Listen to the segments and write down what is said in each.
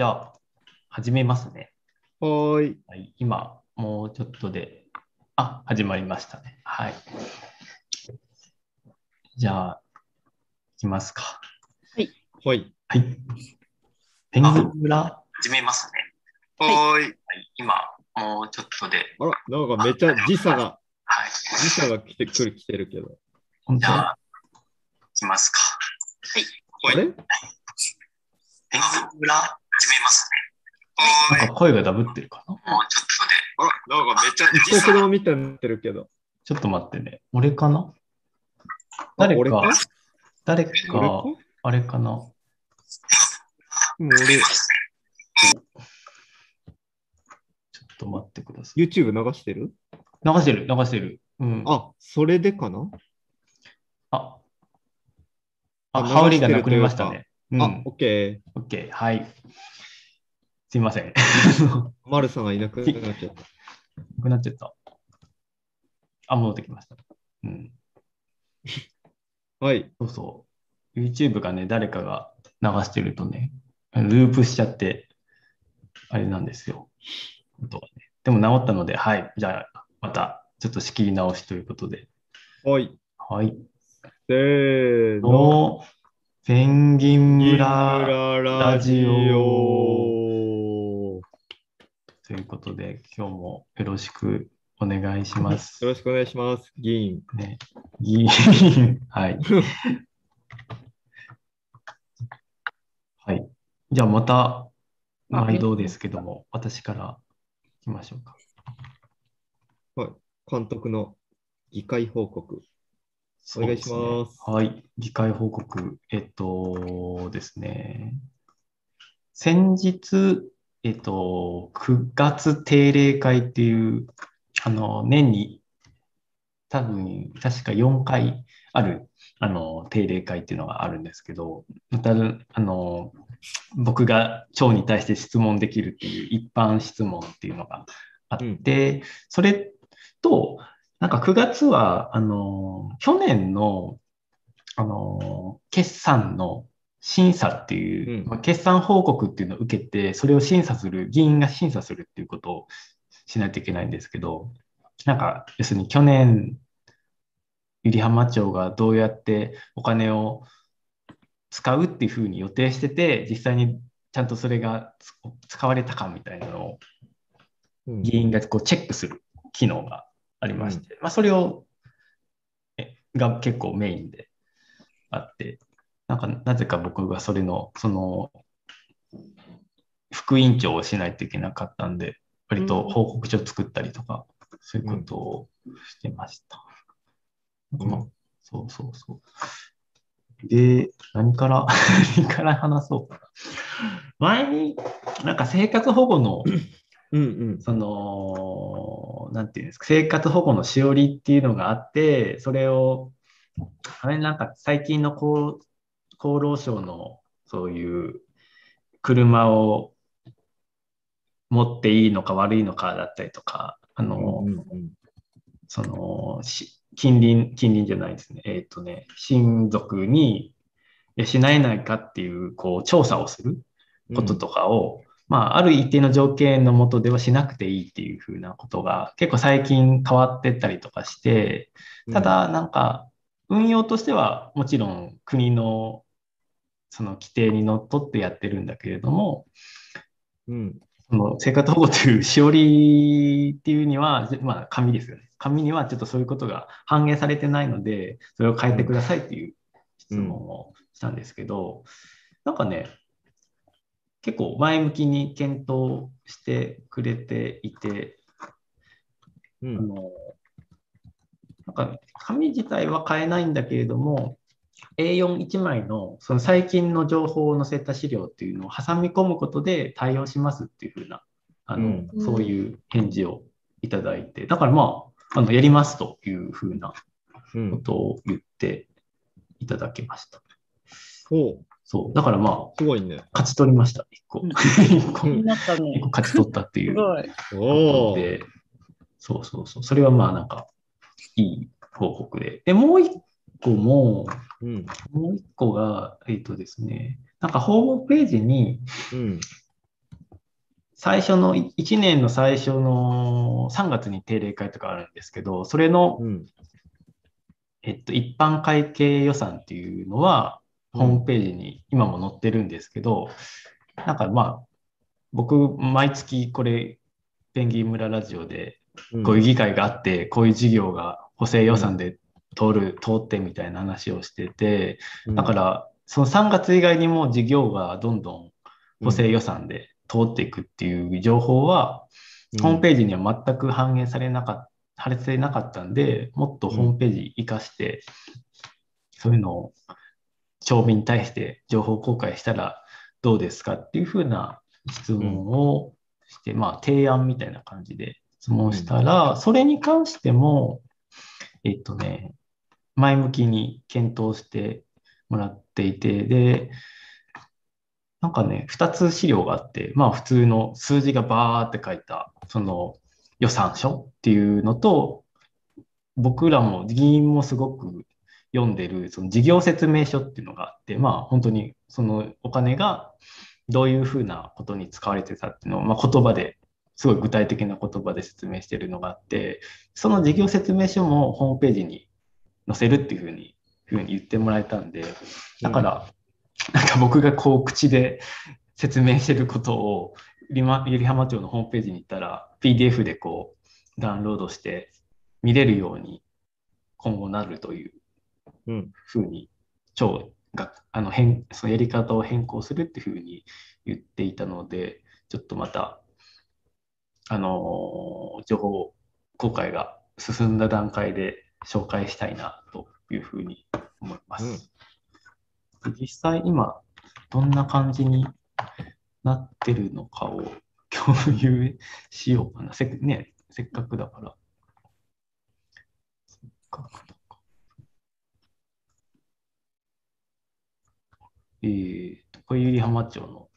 じゃあ、始めますね。はーい。はい、今、もうちょっとで、あ、始まりましたね。はい。じゃあ、いきますか。はい。はい。ペンギン村、始めますね。はーい。はい、今、もうちょっとで、あら、なんかめっちゃ時差が、はい。時差が来てくる、来てるけど。本当？は、いきますか。あれ？ペンギン村、始めますはね。なんか声がダブってるかな？もうちょっとで、あら、なんかめっちゃ異国のみたいになってるけど。ちょっと待ってね。俺かな？誰か誰俺か？あれかな？う俺、ちょっと待ってください。YouTube 流してる？流してる、流してる。うん。あ、あ、それでかな？あ、あ羽織がなくなりましたね。うん。あ、オッケー。オッケー、はい。すいません。マルさんがいなくなっちゃった。なくなっちゃった。あ、戻ってきました。うん。はい。そうそう。YouTube がね、誰かが流してるとね、ループしちゃって、あれなんですよ。音がね。でも治ったので、はい。じゃあ、また、ちょっと仕切り直しということで。はい。はい。せーの。の、ペンギン村村ラジオ。ということで、今日もよろしくお願いしますよ。ろしくお願いします。議員。ね、議員、はい。はい。じゃあまた、毎度ですけども、私から行きましょうか。監督の議会報告。お願いしますねはい。議会報告。えっとですね。先日、えっと、9月定例会っていう、あの、年に多分、確か4回ある、あの、定例会っていうのがあるんですけど、また、あの、僕が町に対して質問できるっていう一般質問っていうのがあって、それと、なんか9月は、あの、去年の、あの、決算の審査っていう、うん。まあ決算報告っていうのを受けて、それを審査する、議員が審査するっていうことをしないといけないんですけど、なんか、要するに去年、百合浜町がどうやってお金を使うっていうふうに予定してて、実際にちゃんとそれがつ使われたかみたいなのをうん。議員がこうチェックする機能がありまして、まあ、それをえが結構メインであって、なんかなぜか僕がそれの、その、副委員長をしないといけなかったんで、割と報告書作ったりとか、そういうことをしてました。うんそうそうそう。で、何から、何から話そうかな。前に、なんか生活保護の、うんうん。その、なんていうんですか、生活保護のしおりっていうのがあって、それを、あれなんか最近の厚厚労省のそういう車を持っていいのか悪いのかだったりとか、あの、うんうんその、し近隣、近隣じゃないですね。えっ、とね、親族に養えないかっていう、こう、調査をすることとかを、まあ、ある一定の条件のもとではしなくていいっていうふうなことが結構最近変わってったりとかして、た、だなんか運用としてはもちろん国のその規定にのっとってやってるんだけれども、うんその生活保護というしおりっていうには、ぜまあ紙ですよね。紙にはちょっとそういうことが反映されてないので、それを変えてくださいっていう質問をしたんですけど、なんかね、結構前向きに検討してくれていて、うん。あの、なんか紙自体は変えないんだけれども、A41 枚のその最近の情報を載せた資料っていうのを挟み込むことで対応しますっていうふうな、あの、うん。そういう返事をいただいて、だからまあ、あのやりますというふうなうん。ことを言っていただきました。おうそう。だからまあ、すごいね。勝ち取りました。一個。うん一個ね一個。勝ち取ったっていうすごい。で、そうそうそう。それはまあなんか、いい報告で。で、もう一個も、うん。もう一個が、えっ、とですね、なんかホームページに、うん。最初の1年の最初の3月に定例会とかあるんですけど、それの、うん。えっと、一般会計予算っていうのは、ホームページに今も載ってるんですけど、なんかまあ、僕、毎月これ、ペンギン村ラジオでうん。こういう議会があって、こういう事業が補正予算で通る、通ってみたいな話をしてて、だか、ら、その3月以外にも事業がどんどん補正予算で通っていくっていう情報は、ホームページには全く反映されなかった、されてなかったんで、もっとホームページ活かして、そういうのを町民に対して情報公開したらどうですかっていうふうな質問をして、まあ提案みたいな感じで質問したら、それに関しても、えっとね、前向きに検討してもらっていて、で、なんかね、2つ資料があって、まあ普通の数字がバーって書いた、その予算書っていうのと、僕らも議員もすごく読んでる、その事業説明書っていうのがあって、まあ本当にそのお金がどういうふうなことに使われてたっていうのを、まあ、言葉ですごい具体的な言葉で説明してるのがあって、その事業説明書もホームページに載せるっていうふうに、ふうに言ってもらえたんで、だから、なんか僕がこう口で説明してることを、ゆり浜町のホームページに行ったら、PDF でこうダウンロードして見れるように今後なるという。ふうに、町があの変そのやり方を変更するっていうふうに言っていたので、ちょっとまた、あのー情報公開が進んだ段階で紹介したいなというふうに思います。で実際今、どんな感じになってるのかを共有しようかな。せ,、ね、せっかくだから。せっかくだから。えーと、小百合浜町の、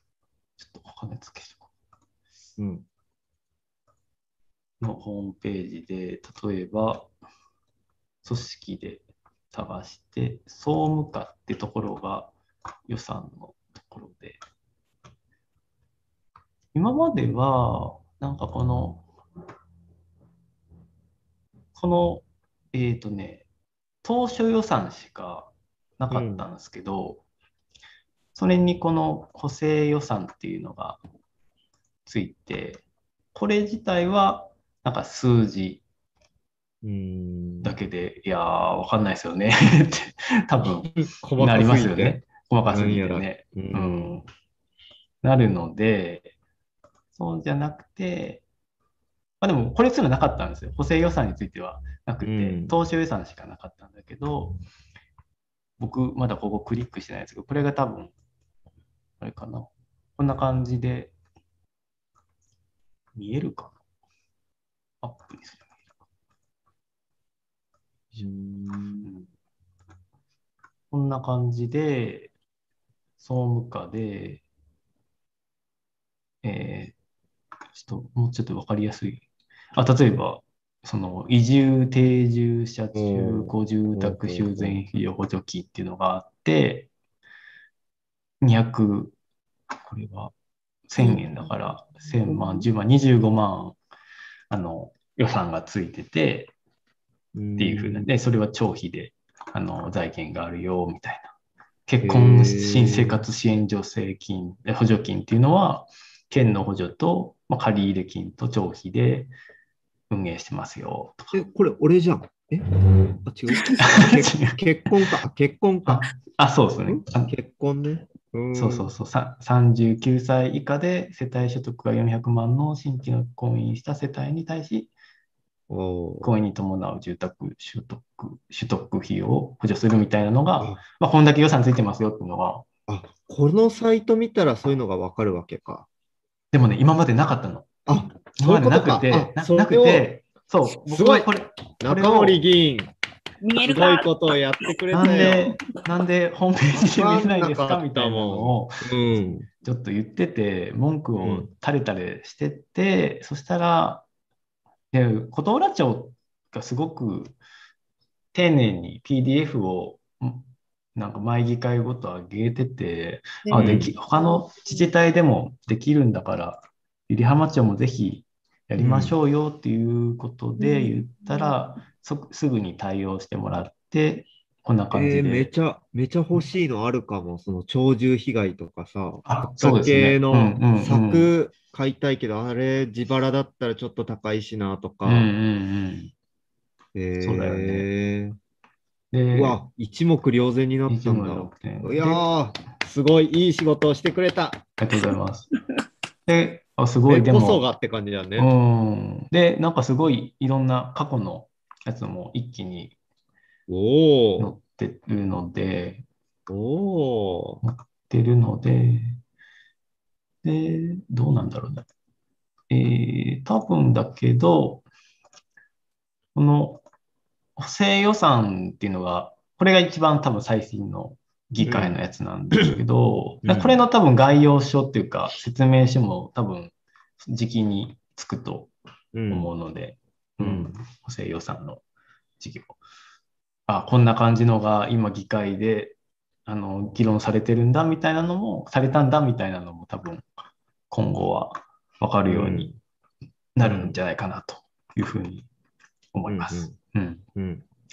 ちょっとお金つけてう。ん。のホームページで、例えば、組織で探して、総務課ってところが予算のところで、今までは、なんかこの、この、えっ、とね、当初予算しかなかったんですけど、それにこの補正予算っていうのがついて、これ自体はなんか数字うん。だけで、いやー、わかんないですよねって 多分なりますよね。細かすぎてね。う。うんん。なるので、そうじゃなくて、まあでもこれすらなかったんですよ。補正予算についてはなくて、うん当初予算しかなかったんだけど、僕まだここクリックしてないですけど、これが多分、あれかな。こんな感じで、見えるかな？アップにすればいいのか。うん。こんな感じで、総務課で、えー、ちょっともうちょっとわかりやすい。あ、例えば、その移住定住者中古住宅修繕費用補助金っていうのがあって、200、これは1000円だから、1000万、10万、25万、あの、予算がついてて、っっていうふうな、で、それは長費で、あの、財源があるよ、みたいな。結婚新生活支援助成金、え補助金っていうのは、県の補助と、まあ、借入金と長費で運営してますよ、とか。え、これ俺じゃん。え？あ、違う。結 結婚か？あ結婚か？あ、そうですね。あ結婚ね。うんそうそうそう。さ39歳以下で世帯所得が400万の新規の婚姻した世帯に対し、婚姻に伴う住宅取得取得費用を補助するみたいなのが、あまあ、こんだけ予算ついてますよっていうのが、あ、このサイト見たらそういうのがわかるわけか。でもね、今までなかったの。あ、今までなくて、なくて、そう、すごい僕はこれ、中森議員、見えるすごいかことをやってくれなんたよで。、なんでホームページで見れないんですわかみたいなのをうん。ちょっと言ってて、文句をうん垂れ垂れしてて、そしたら、で琴浦町がすごく丁寧に PDF をんなんか毎議会ごと上げてて、あ、でき、他の自治体でもできるんだから、百合浜町もぜひやりましょうよっていうことで言ったら、そすぐに対応してもらって、こんな感じで。えーめちゃ、めちゃ欲しいのあるかも。その鳥獣被害とかさ。畑の柵買いたいけど、あれ自腹だったらちょっと高いしなとか。うんうんうん。えそうだよーで、うわ、一目瞭然になったんだ。26点。いやー、すごいいい仕事をしてくれた。りがとうございます。で、あすごい、でも、こそがって感じだね。うん。で、なんかすごいいろんな過去のやつも一気にお載ってるので、お、おお。ってるので、で、どうなんだろうね。えー、多分だけど、この補正予算っていうのが、これが一番多分最新の議会のやつなんですけど、うんこれの多分概要書っていうか説明書も多分時期につくとうん。思うので、うんうん補正予算の事業。あ、こんな感じのが今議会であの議論されてるんだみたいなのも、されたんだみたいなのも多分今後は分かるようになるんじゃないかなというふうに思います。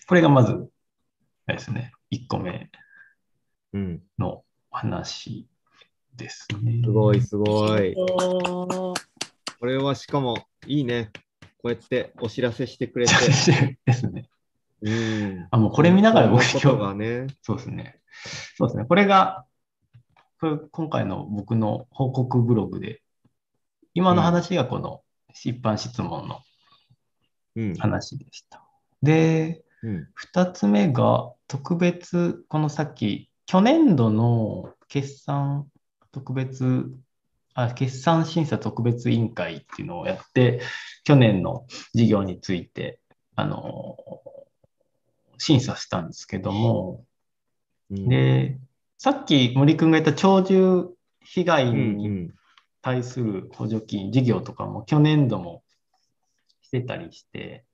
これがまず、あれですね、1個目うん。の話ですね。すごい、すごい。これはしかも、いいね。こうやってお知らせしてくれて。ですね。うん。あ、もうこれ見ながら僕今日、がね。そうですね。そうですね。これが、これ今回の僕の報告ブログで、今の話がこの一般質問のうん。話でした。で、うん。二つ目が特別、このさっき、去年度の決算特別、あ、決算審査特別委員会っていうのをやって、去年の事業について、あの、審査したんですけども、うん、で、さっき森くんが言った鳥獣被害うんに対する補助金、事業とかも去年度もしてたりして、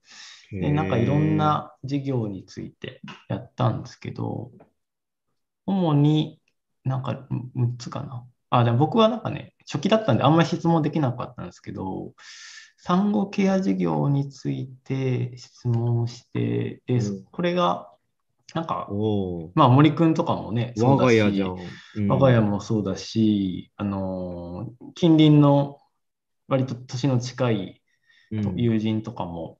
うん。で、なんかいろんな事業についてやったんですけど、主になんか6つかな。あ、でも僕はなんかね、初期だったんであんまり質問できなかったんですけど、産後ケア事業について質問して、で、うんこれが、なんか。まあ森くんとかもね、そ我うだしが家。うん我が家もそうだし、あのー近隣の割と年の近いうん友人とかも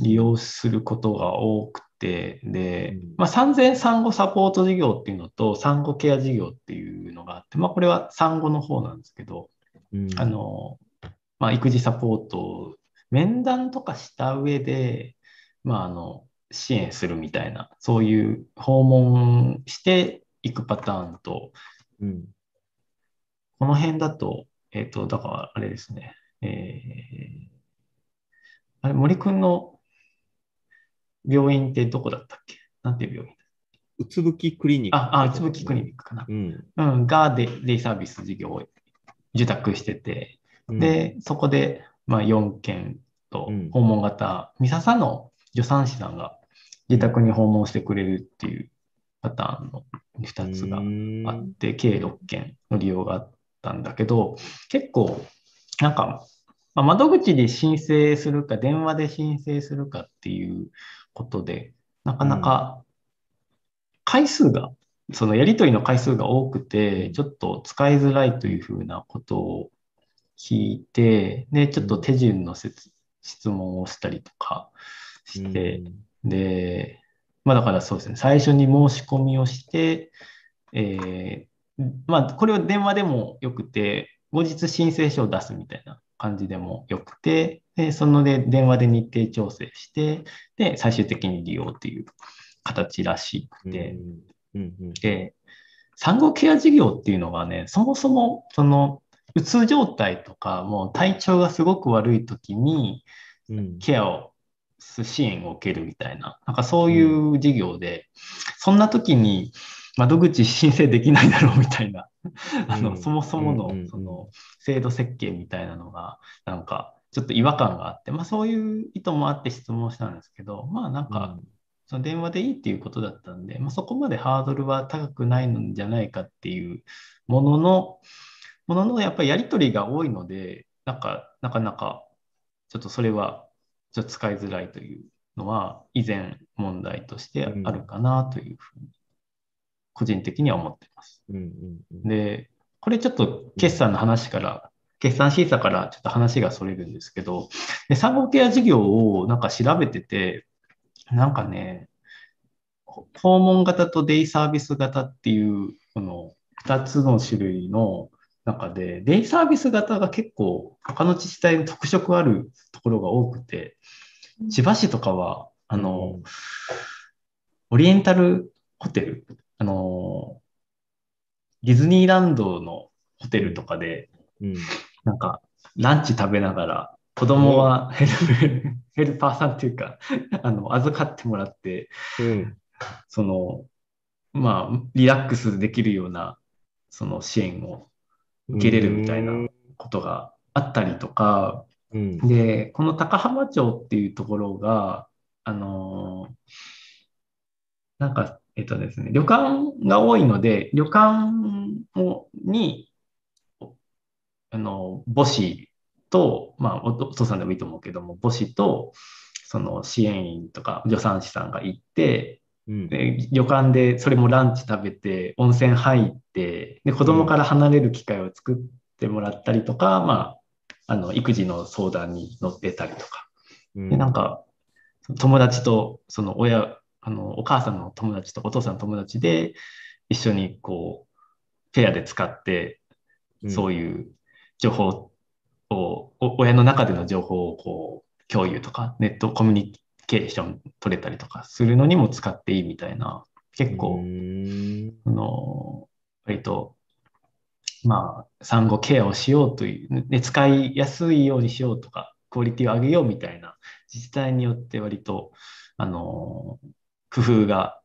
利用することが多くて、でうん、まあ、産前産後サポート事業っていうのと産後ケア事業っていうのがあって、まあ、これは産後の方なんですけど、うんあのーまあ、育児サポートを面談とかした上で、まあ、あの支援するみたいな、そういう訪問していくパターンと、うんこの辺だと、えっ、と、だからあれですね。えー、あれ、森くんの病院ってどこだったっけ？なんていう病院うつぶきクリニック。あ、あ、うつぶきクリニックかな。うん。うん、がデデイサービス事業を受託してて、うん、で、そこで、まあ、4件とうん訪問型、三笹の助産師さんが自宅に訪問してくれるっていうパターンの2つがあって、計6件の利用があったんだけど、結構、なんか、まあ、窓口で申請するか、電話で申請するかっていうことで、なかなか回数が、そのやり取りの回数が多くて、ちょっと使いづらいというふうなことを聞いて、で、ちょっと手順の説質問をしたりとかして、で、まあだからそうですね、最初に申し込みをして、えーまあこれは電話でもよくて、後日申請書を出すみたいな感じでもよくて、で、そので電話で日程調整して、で、最終的に利用っていう形らしくて、うんうんで、産後ケア事業っていうのがね、そもそも、その、うつ状態とか、もう体調がすごく悪い時に、うん。ケアをす、支援を受けるみたいな、なんかそういう事業で、そんな時に窓口申請できないだろうみたいな、あの、うん。そもそもの、その、制度設計みたいなのが、なんか、ちょっと違和感があって、まあそういう意図もあって質問したんですけど、まあなんか、その電話でいいっていうことだったんで、まあ、そこまでハードルは高くないんじゃないかっていうものの、もののやっぱりやり取りが多いので、なんか、なかなか、ちょっとそれは、ちょっと使いづらいというのは、以前問題としてあるかなというふうに、個人的には思っています。で、これちょっと決算の話から、決算審査からちょっと話がそれるんですけど、で産後ケア事業をなんか調べてて、なんかね、訪問型とデイサービス型っていう、この2つの種類の中で、デイサービス型が結構他の自治体に特色あるところが多くて、千葉市とかは、あの、オリエンタルホテル、あの、ディズニーランドのホテルとかで、うん。なんか、ランチ食べながら、子供はヘルヘルパーさんっていうか、あの、預かってもらって、うん。その、まあ、リラックスできるような、その支援を受けれるみたいなことがあったりとか、うん。で、この高浜町っていうところが、あのーなんか、えっとですね、旅館が多いので、旅館をに、おあの、母子と、まあ、おお父さんでもいいと思うけども、母子と、その支援員とか助産師さんが行って、うん。で旅館でそれもランチ食べて、温泉入って、で、子供から離れる機会を作ってもらったりとか、まあ、あの、育児の相談に乗ってたりとか。うんで、なんか、友達と、その親、あの、お母さんの友達とお父さんの友達で、一緒にこう、ペアで使って、そういう情報を、お親の中での情報をこう、共有とか、ネットコミュニケーション取れたりとかするのにも使っていいみたいな、結う構、ん。あの、割と、まあ、産後ケアをしようという、で、使いやすいようにしようとか、クオリティを上げようみたいな自治体によって割と、あの、工夫が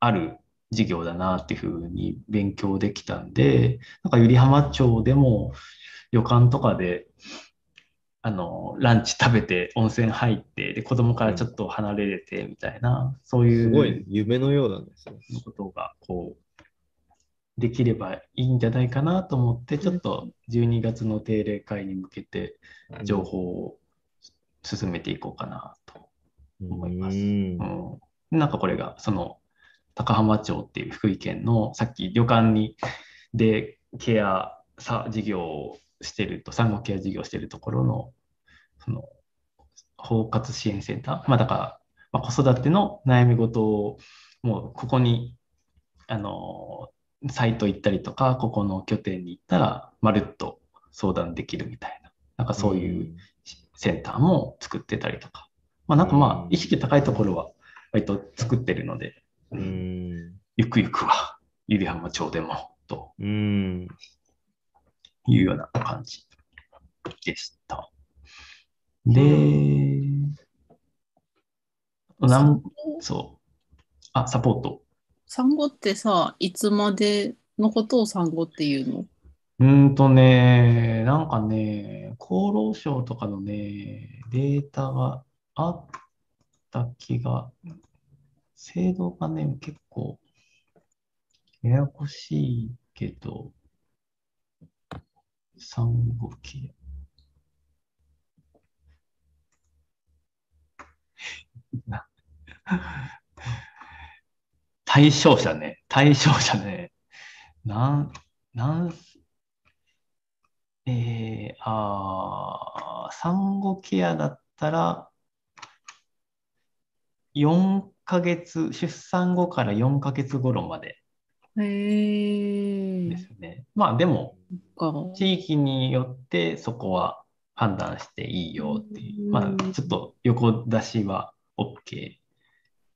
ある事業だなっていうふうに勉強できたんで、なんか百合浜町でも旅館とかで、あの、ランチ食べて温泉入って、で、子供からちょっと離れれてみたいな、そういうすごい夢のようなんですよ。のことがこうできればいいんじゃないかなと思って、ちょっと12月の定例会に向けて情報を進めていこうかなと思います。うんうん、なんかこれがその高浜町っていう福井県のさっき旅館にでケアさ事業をしてると産後ケア事業をしてるところのその包括支援センター、まあ、だから、まあ、子育ての悩み事をもうここにあのサイト行ったりとかここの拠点に行ったらまるっと相談できるみたいななんかそういうセンターも作ってたりとか、まあ、なんかまあ意識高いところは割と作ってるので、う。ん。ゆくゆくは百合浜町でもとうん。いうような感じでした。で、なんそう。あ、サポート。産後ってさ、いつまでのことを産後っていうの？うーんとね、なんかね、厚労省とかのね、データがあった気が、制度がね、結構、ややこしいけど、産後ケア。対象者ね、対象者ね、なん、なん、えー、あー産後ケアだったら、4ヶ月、出産後から4ヶ月頃までですね。まあでも、か。地域によってそこは判断していいよっていう、うんまあちょっと横出しは OK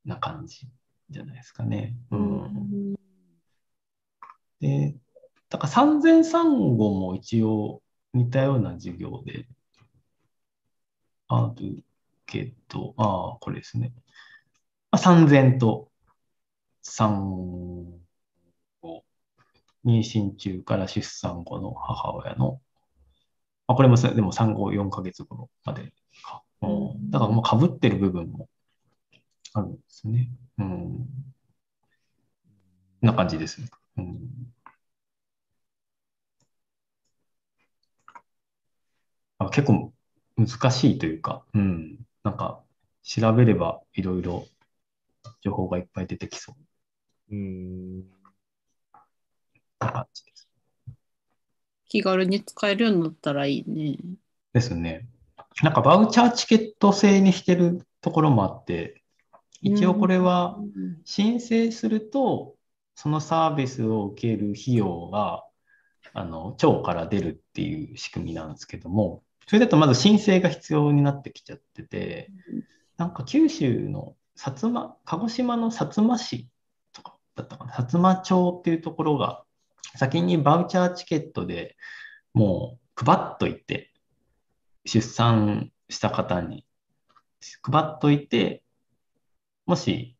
な感じじゃないですかね。うん。で、だから産前産後も一応似たような授業であるけど、ああ、これですね。まあ、産前と産後、妊娠中から出産後の母親の、あ、これもさでも産後4ヶ月頃までか。うん、だからもう被ってる部分もあるんですね。うん。な感じですね。うんああ結構難しいというか、うん。なんか、調べればいろいろ情報がいっぱい出てきそううん。な感じです。気軽に使えるようになったらいいね。ですね。なんかバウチャーチケット制にしてるところもあって、一応これは申請すると、そのサービスを受ける費用が、あの、庁から出るっていう仕組みなんですけども、それだとまず申請が必要になってきちゃってて、なんか九州の薩摩、鹿児島の薩摩市とかだったかな、薩摩町っていうところが、先にバウチャーチケットでもう配っといて、出産した方に。配っといて、もし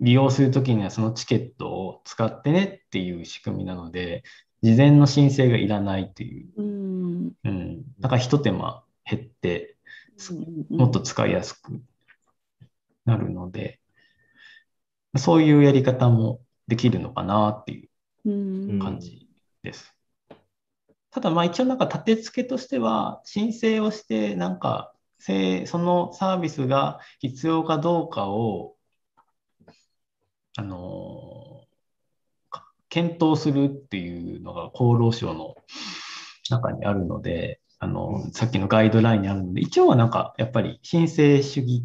利用するときにはそのチケットを使ってねっていう仕組みなので、事前の申請がいらないっていう、うん。うん、だから一手間減って、うんもっと使いやすくなるので、そういうやり方もできるのかなっていう。うん感じです。ただ、まあ一応なんか立て付けとしては、申請をして、なんか、せそのサービスが必要かどうかを、あのか検討するっていうのが厚労省の中にあるので、あの、さっきのガイドラインにあるので、一応はなんか、やっぱり申請主義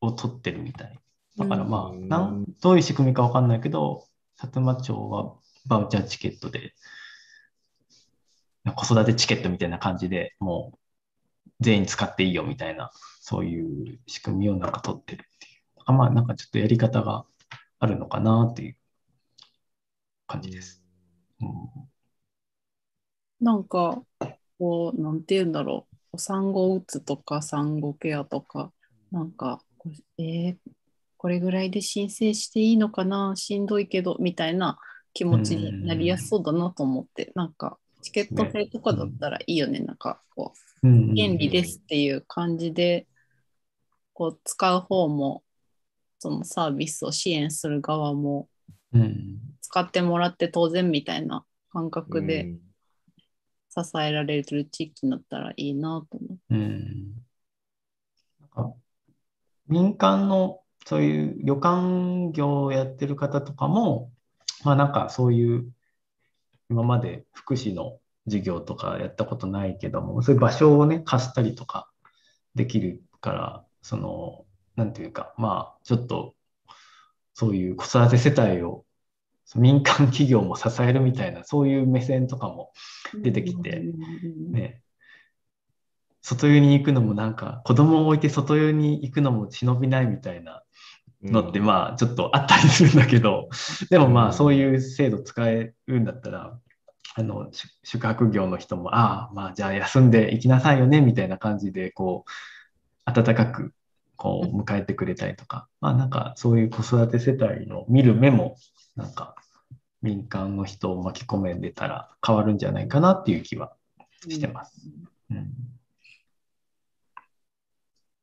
を取ってるみたい。だからまあ、どういう仕組みかわかんないけど、薩摩町はバウチャーチケットで、子育てチケットみたいな感じでもう全員使っていいよみたいな、そういう仕組みをなんか取ってるっていう。あまあなんかちょっとやり方があるのかなっていう感じです。うんなんか、こう、なんて言うんだろう。産後うつとか産後ケアとか、なんか、えーこれぐらいで申請していいのかな？しんどいけど、みたいな気持ちになりやすそうだなと思って、なんか、チケット制とかだったらいいよね。なんか、こう、うん便利ですっていう感じで、こう、使う方も、そのサービスを支援する側も、うん。使ってもらって当然みたいな感覚で、うん。支えられる地域になったらいいなと思う。うん。なんか民間のそういう旅館業をやってる方とかも、まあなんかそういう今まで福祉の授業とかやったことないけども、そういう場所をね、貸したりとかできるから、その、なんていうか、まあちょっとそういう子育て世帯を民間企業も支えるみたいな、そういう目線とかも出てきてね、外湯に行くのもなんか子供を置いて外湯に行くのも忍びないみたいなのってまあちょっとあったりするんだけど、でもまあそういう制度使えるんだったら、あの宿宿泊業の人も、ああ、まあじゃあ休んで行きなさいよねみたいな感じで、こう、温かくこう迎えてくれたりとか、まあなんかそういう子育て世帯の見る目も、なんか民間の人を巻き込めれたら変わるんじゃないかなっていう気はしてます。うん。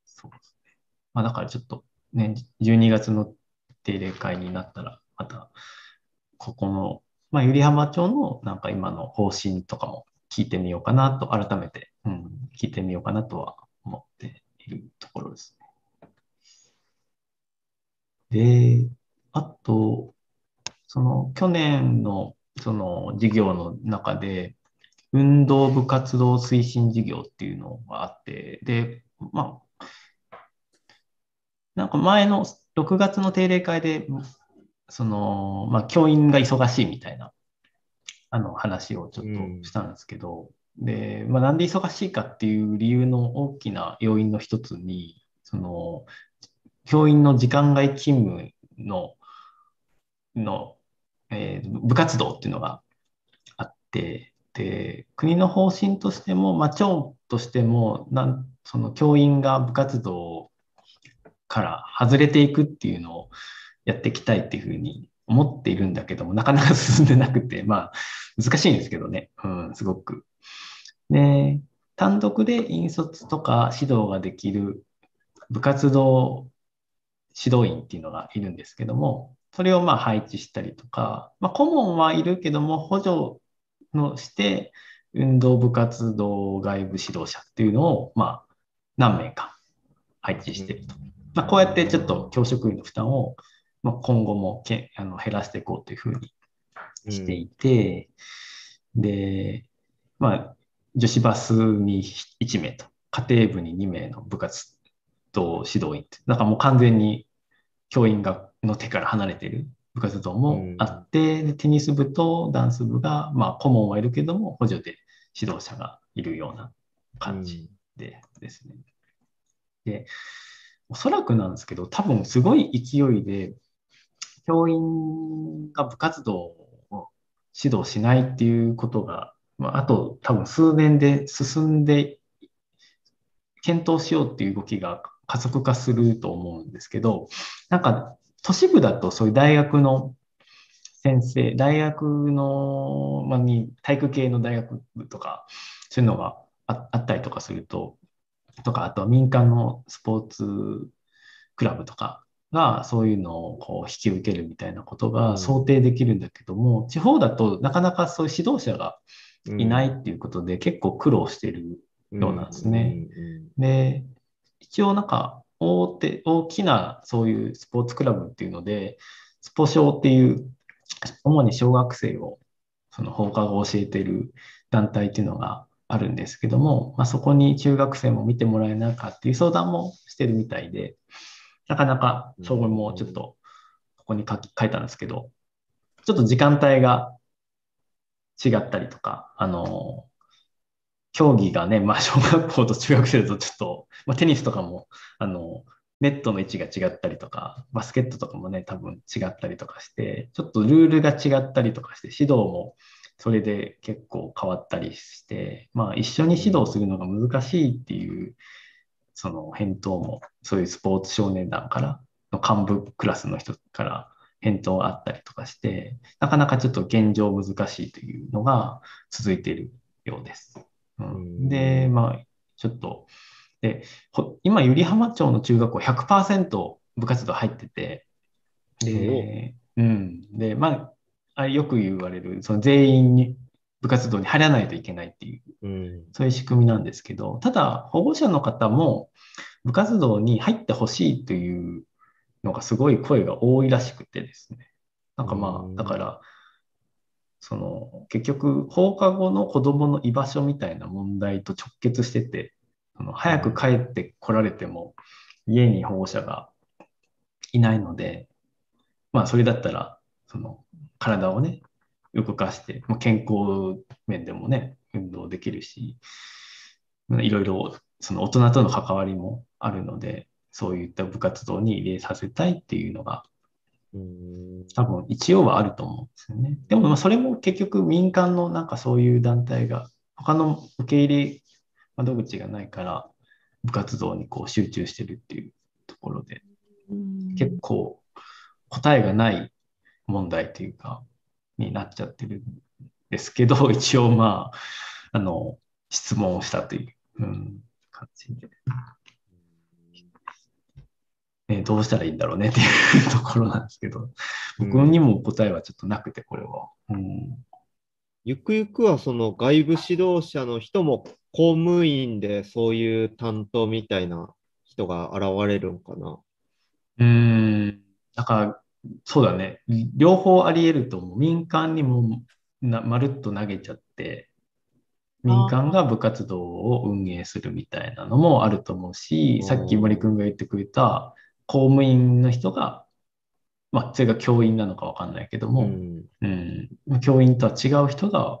そうですね。まあ、だからちょっとね、12月の定例会になったら、また、ここの、まあ、百合浜町のなんか今の方針とかも聞いてみようかなと、改めて、うん、聞いてみようかなとは思っているところですね。で、あと、その去年のその事業の中で、運動部活動推進事業っていうのがあって、で、まあ、なんか前の6月の定例会で、その、まあ、教員が忙しいみたいな、あの話をちょっとしたんですけど、で、まあ、なんで忙しいかっていう理由の大きな要因の一つに、その、教員の時間外勤務の、の、えー部活動っていうのがあって、で、国の方針としても、まあ、町としても、なん、その教員が部活動から外れていくっていうのをやっていきたいっていうふうに思っているんだけども、なかなか進んでなくて、まあ、難しいんですけどね、うん、すごく。で、単独で引率とか指導ができる部活動指導員っていうのがいるんですけども、それをまあ配置したりとか、まあ、顧問はいるけども、補助のして、運動部活動外部指導者っていうのを、まあ、何名か配置してると。まあ、こうやってちょっと教職員の負担を、まあ、今後もけあの減らしていこうというふうにしていて、で、まあ、女子バスに1名と、家庭部に2名の部活動指導員って、だからもう完全に教員がの手から離れている部活動もあって、でテニス部とダンス部が、まあ、顧問はいるけども、補助で指導者がいるような感じでですね。で、おそらくなんですけど、多分すごい勢いで、教員が部活動を指導しないっていうことが、まあ、あと多分数年で進んで、検討しようっていう動きが加速化すると思うんですけど、なんか都市部だとそういう大学の先生、大学の、まあ、に体育系の大学とか、そういうのがあったりとかすると、とか、あとは民間のスポーツクラブとかがそういうのをこう引き受けるみたいなことが想定できるんだけども、うん、地方だとなかなかそういう指導者がいないっていうことで結構苦労してるようなんですね。で、一応なんか大手、大きなそういうスポーツクラブっていうので、スポ少っていう主に小学生をその放課後教えてる団体っていうのがあるんですけども、まあ、そこに中学生も見てもらえないかっていう相談もしてるみたいで、なかなかそれもちょっとここに書き書いたんですけど、ちょっと時間帯が違ったりとか、あの、競技がね、まあ、小学校と中学生だとちょっと、まあ、テニスとかも、あの、ネットの位置が違ったりとか、バスケットとかもね、多分違ったりとかして、ちょっとルールが違ったりとかして、指導もそれで結構変わったりして、まあ一緒に指導するのが難しいっていう、その返答も、そういうスポーツ少年団からの幹部クラスの人から返答があったりとかして、なかなかちょっと現状難しいというのが続いているようです。うん、で、まあ、ちょっと、で、今、百合浜町の中学校100%部活動入ってて、で、うん。で、まあ、よく言われる、その全員に部活動に入らないといけないっていう、うん、そういう仕組みなんですけど、ただ、保護者の方も部活動に入ってほしいというのがすごい声が多いらしくてですね。なんかまあ、だから、その結局放課後の子どもの居場所みたいな問題と直結しててその早く帰ってこられても家に保護者がいないのでまあそれだったらその体をね動かして、まあ、健康面でもね運動できるしいろいろその大人との関わりもあるのでそういった部活動に入れさせたいっていうのが多分一応はあると思うんですよね。でもまあそれも結局民間のなんかそういう団体が他の受け入れ窓口がないから部活動にこう集中してるっていうところで結構答えがない問題というかになっちゃってるんですけど 一応まああの質問をしたという、うん、感じで。ね、どうしたらいいんだろうねっていうところなんですけど、僕にも答えはちょっとなくて、これは。うん、ゆくゆくはその外部指導者の人も公務員でそういう担当みたいな人が現れるんかな。うん、だから、そうだね。両方あり得ると思う。民間にもなまるっと投げちゃって、民間が部活動を運営するみたいなのもあると思うし、さっき森君が言ってくれた、公務員の人が、まあ、それが教員なのかわかんないけども、うん、うん、教員とは違う人が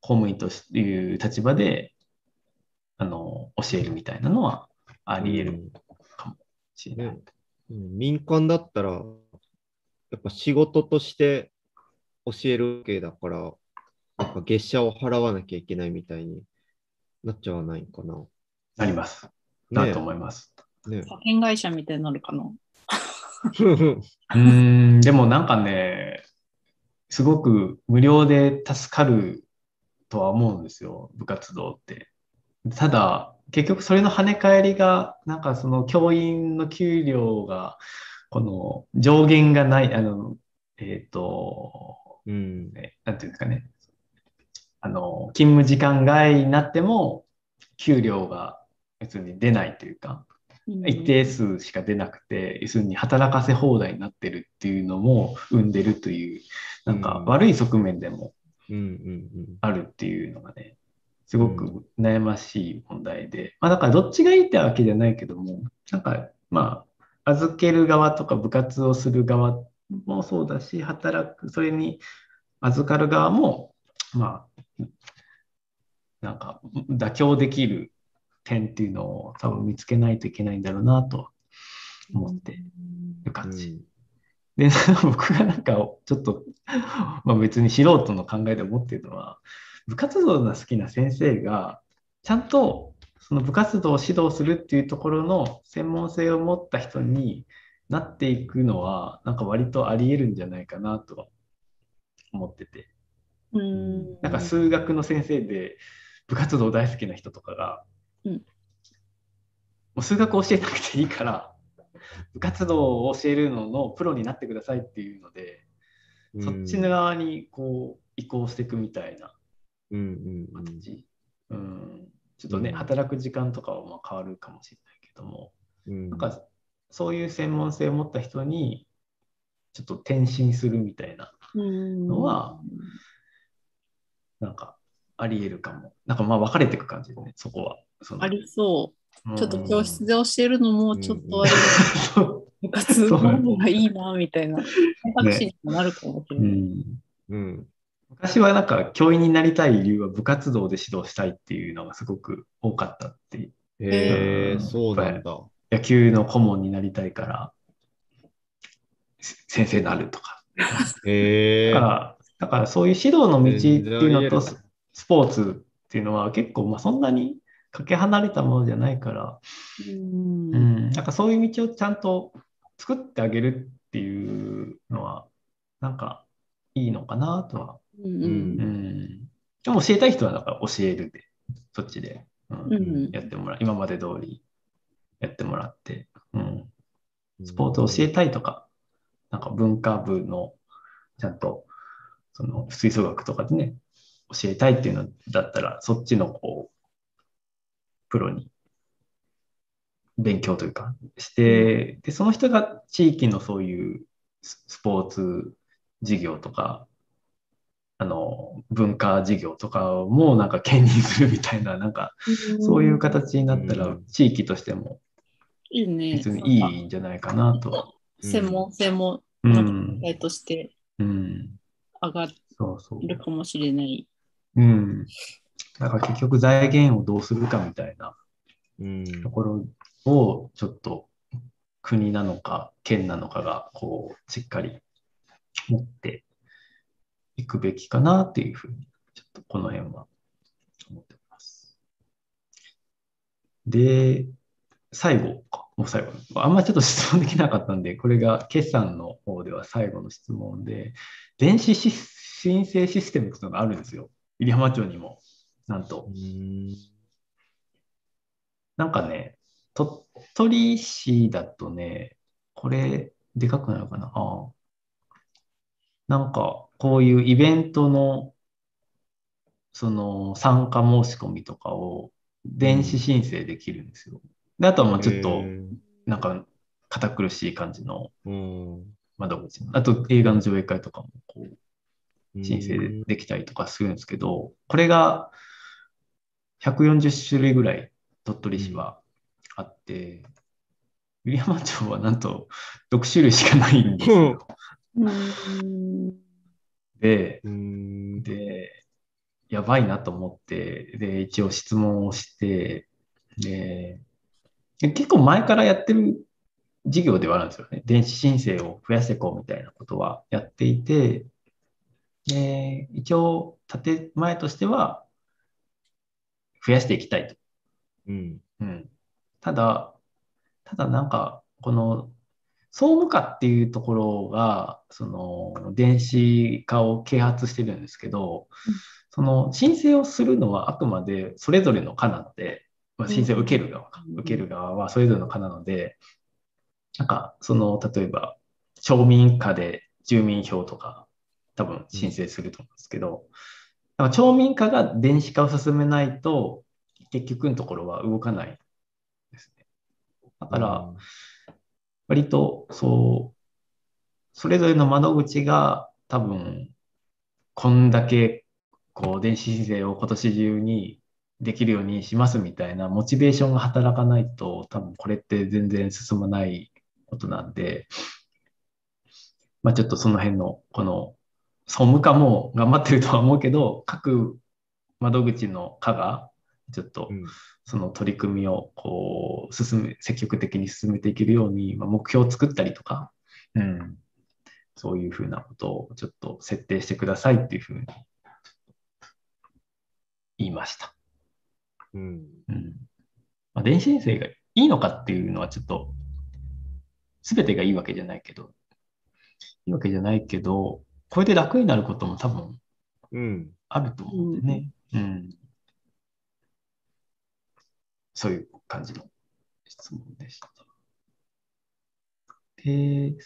公務員という立場で、あの、教えるみたいなのはあり得るかもしれない。うん、民間だったら、やっぱ仕事として教えるわけだから、やっぱ月謝を払わなきゃいけないみたいになっちゃわないかな。なります。なると思います。ね、保険会社みたいになるかな。うん、でもなんかね、すごく無料で助かるとは思うんですよ、部活動って。ただ、結局それの跳ね返りが、なんかその教員の給料が、この上限がない、あの、えっ、ー、と、うん、ね、なんていうんですかね。あの、勤務時間外になっても、給料が別に出ないというか、一定数しか出なくて、要するに働かせ放題になってるっていうのも生んでるという、なんか悪い側面でもうんうんあるっていうのがね、すごく悩ましい問題で、まあだからどっちがいいってわけじゃないけども、なんかまあ、預ける側とか部活をする側もそうだし、働く、それに預かる側も、まあ、なんか妥協できる点っていうのを多分見つけないといけないんだろうなと思ってる感じ。で、僕がなんかちょっと、まあ、別に素人の考えで思ってるのは、部活動が好きな先生が、ちゃんとその部活動を指導するっていうところの専門性を持った人になっていくのは、なんか割とあり得るんじゃないかなとは思ってて。うん。なんか数学の先生で部活動大好きな人とかが、うん。もう数学教えなくていいから、部活動を教えるののプロになってくださいっていうので、うん。そっちの側にこう移行していくみたいなうんうん。うん、ちょっとね、うん。働く時間とかはまあ変わるかもしれないけども、うん。なんかそういう専門性を持った人にちょっと転身するみたいなのはなんかあり得るかも。なんかまあ分かれていく感じでね、そこは。ありそう。う。ん。ちょっと教室で教えるのもちょっとあれ、部活の方がいいなみたいな。選択肢にもなるかもしれうない。ん。うん昔はなんか教員になりたい理由は部活動で指導したいっていうのがすごく多かったっていう。へえ、うんそうなんだ。野球の顧問になりたいからせ先生になるとか。へえだか。ら、だからそういう指導の道っていうのとススポーツっていうのは結構まあそんなにかけ離れたものじゃないから、うんうん、なんかそういう道をちゃんと作ってあげるっていうのは、なんかいいのかなとは。うんううん。ん。でも教えたい人はだから教えるで、そっちで、うん。うん。やってもらう。今まで通り。やってもらって、うん。ススポーツを教えたいとか、なんか文化部のちゃんとその吹奏楽とかでね、教えたいっていうのだったら、そっちのこう、プロに勉強というかして、で、その人が地域のそういうススポーツ事業とか、あの、文化事業とかもなんか兼任するみたいな、なんかそういう形になったらうん地域としてもいいね。別にいいんじゃないかなと。専門性もうなんとしてうん。上がそうそう。るかもしれない。うん。だから結局財源をどうするかみたいなうんところをちょっと国なのか県なのかがこうしっかり持っていくべきかなっていうふうにちょっとこの辺は思ってます。で、最後か、もう最後。あんまりちょっと質問できなかったんで、これが決算の方では最後の質問で、電子申請システムっていうのがあるんですよ。入浜町にも、なんと。うんなんかね、鳥取市だとね、これ、でかくなるかなああなんか、こういうイベントの、その、参加申し込みとかを、電子申請できるんですよ。で、あとはもうちょっと、へなんか、堅苦しい感じのーうん窓口。あと、映画の上映会とかも、こう、うん申請でできたりとかするんですけど、これが140種類ぐらい鳥取市はあって、入山町はなんと6種類しかないんですよ。うんで、うんで、やばいなと思って、で、一応質問をして、で、で結構前からやってる事業ではあるんですよね。電子申請を増やしていこうみたいなことはやっていて、で、一応、建前としては、増やしていきたいと。うんうん。ただ、ただなんか、この、総務課っていうところが、その、電子化を啓発してるんですけど、その、申請をするのはあくまでそれぞれの課なので、まあ、申請を受ける側か、うん受ける側はそれぞれの課なので、なんか、その、例えば、町民課で住民票とか、多分申請すると思うんですけど、だから町民化が電子化を進めないと、結局のところは動かないですね。だから、割とそう、それぞれの窓口が多分、こんだけこう電子申請を今年中にできるようにしますみたいなモチベーションが働かないと、多分これって全然進まないことなんで、まあちょっとその辺の、この、総務課も頑張ってるとは思うけど、各窓口の課が、ちょっとうん。その取り組みをこう進め、積極的に進めていけるように、まあ、目標を作ったりとか、うん、そういうふうなことをちょっと設定してくださいっていうふうに言いました。うん。うんまあ、電子申請がいいのかっていうのはちょっと、すべてがいいわけじゃないけど、いいわけじゃないけど、これで楽になることも多分うん。あると思うんでね。うん。そういう感じの質問でした。で、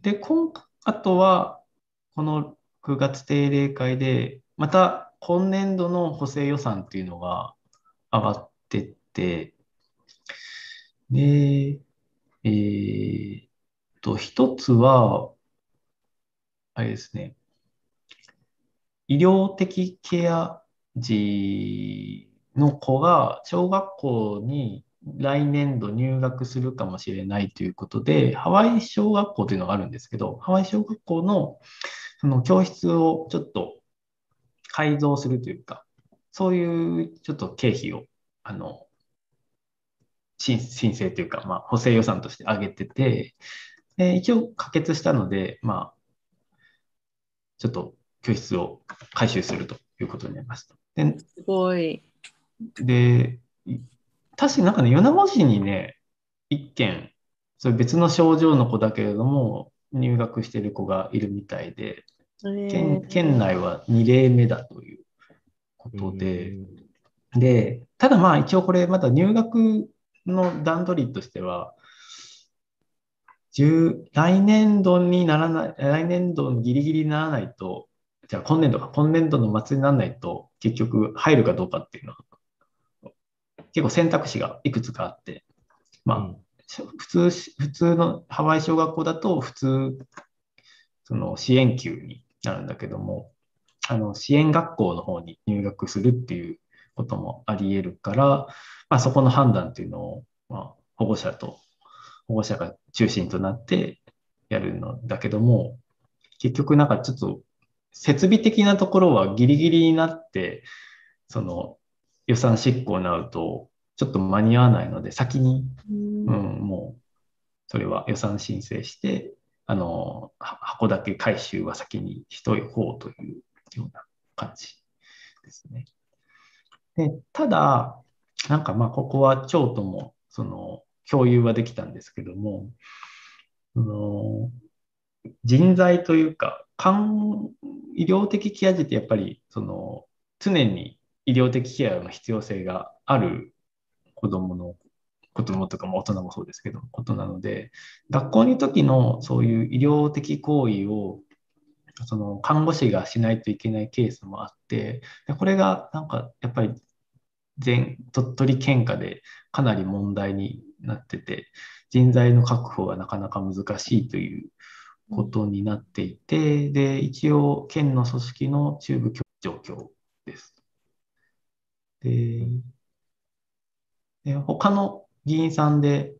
で、今、あとは、この9月定例会で、また今年度の補正予算っていうのが上がってって、で、えーっと、一つは、あれですね、医療的ケア児の子が小学校に来年度入学するかもしれないということで、ハワイ小学校というのがあるんですけど、ハワイ小学校のその教室をちょっと改造するというか、そういうちょっと経費を、あの、申請というか、まあ、補正予算として上げてて、で一応可決したので、まあ、ちょっと教室を改修するということになりました。すごい。でい確かになんかね、米子市にね、一件、それ別の症状の子だけれども、入学してる子がいるみたいで、県県内は2例目だということで、で、ただまあ一応これまだ入学の段取りとしては、10来年度にならない、来年度のギリギリにならないと、じゃあ今年度か、今年度の末にならないと結局入るかどうかっていうのは、結構選択肢がいくつかあって、まあ、普通し、普通のハワイ小学校だと普通、その支援級になるんだけども、あの支援学校の方に入学するっていうこともあり得るから、まあ、そこの判断っていうのを、まあ、保護者と、保護者が中心となってやるのだけども、結局なんかちょっと設備的なところはギリギリになって、その予算執行になると、ちょっと間に合わないので、先に、うんうん、もう、それは予算申請して、あの、は箱だけ回収は先にしとこうというような感じですね。で、ただ、なんかまあ、ここは町とも、その、共有はできたんですけども、その人材というか、看医療的ケア児ってやっぱり、その、常に医療的ケアの必要性がある子供の、子供とかも大人もそうですけど、ことなので、学校にいる時のそういう医療的行為を、その看護師がしないといけないケースもあって、でこれがなんかやっぱり全鳥取県下でかなり問題になってて、人材の確保がなかなか難しいということになっていて、で、一応県の組織の中部局状況です。で、で他の議員さんで、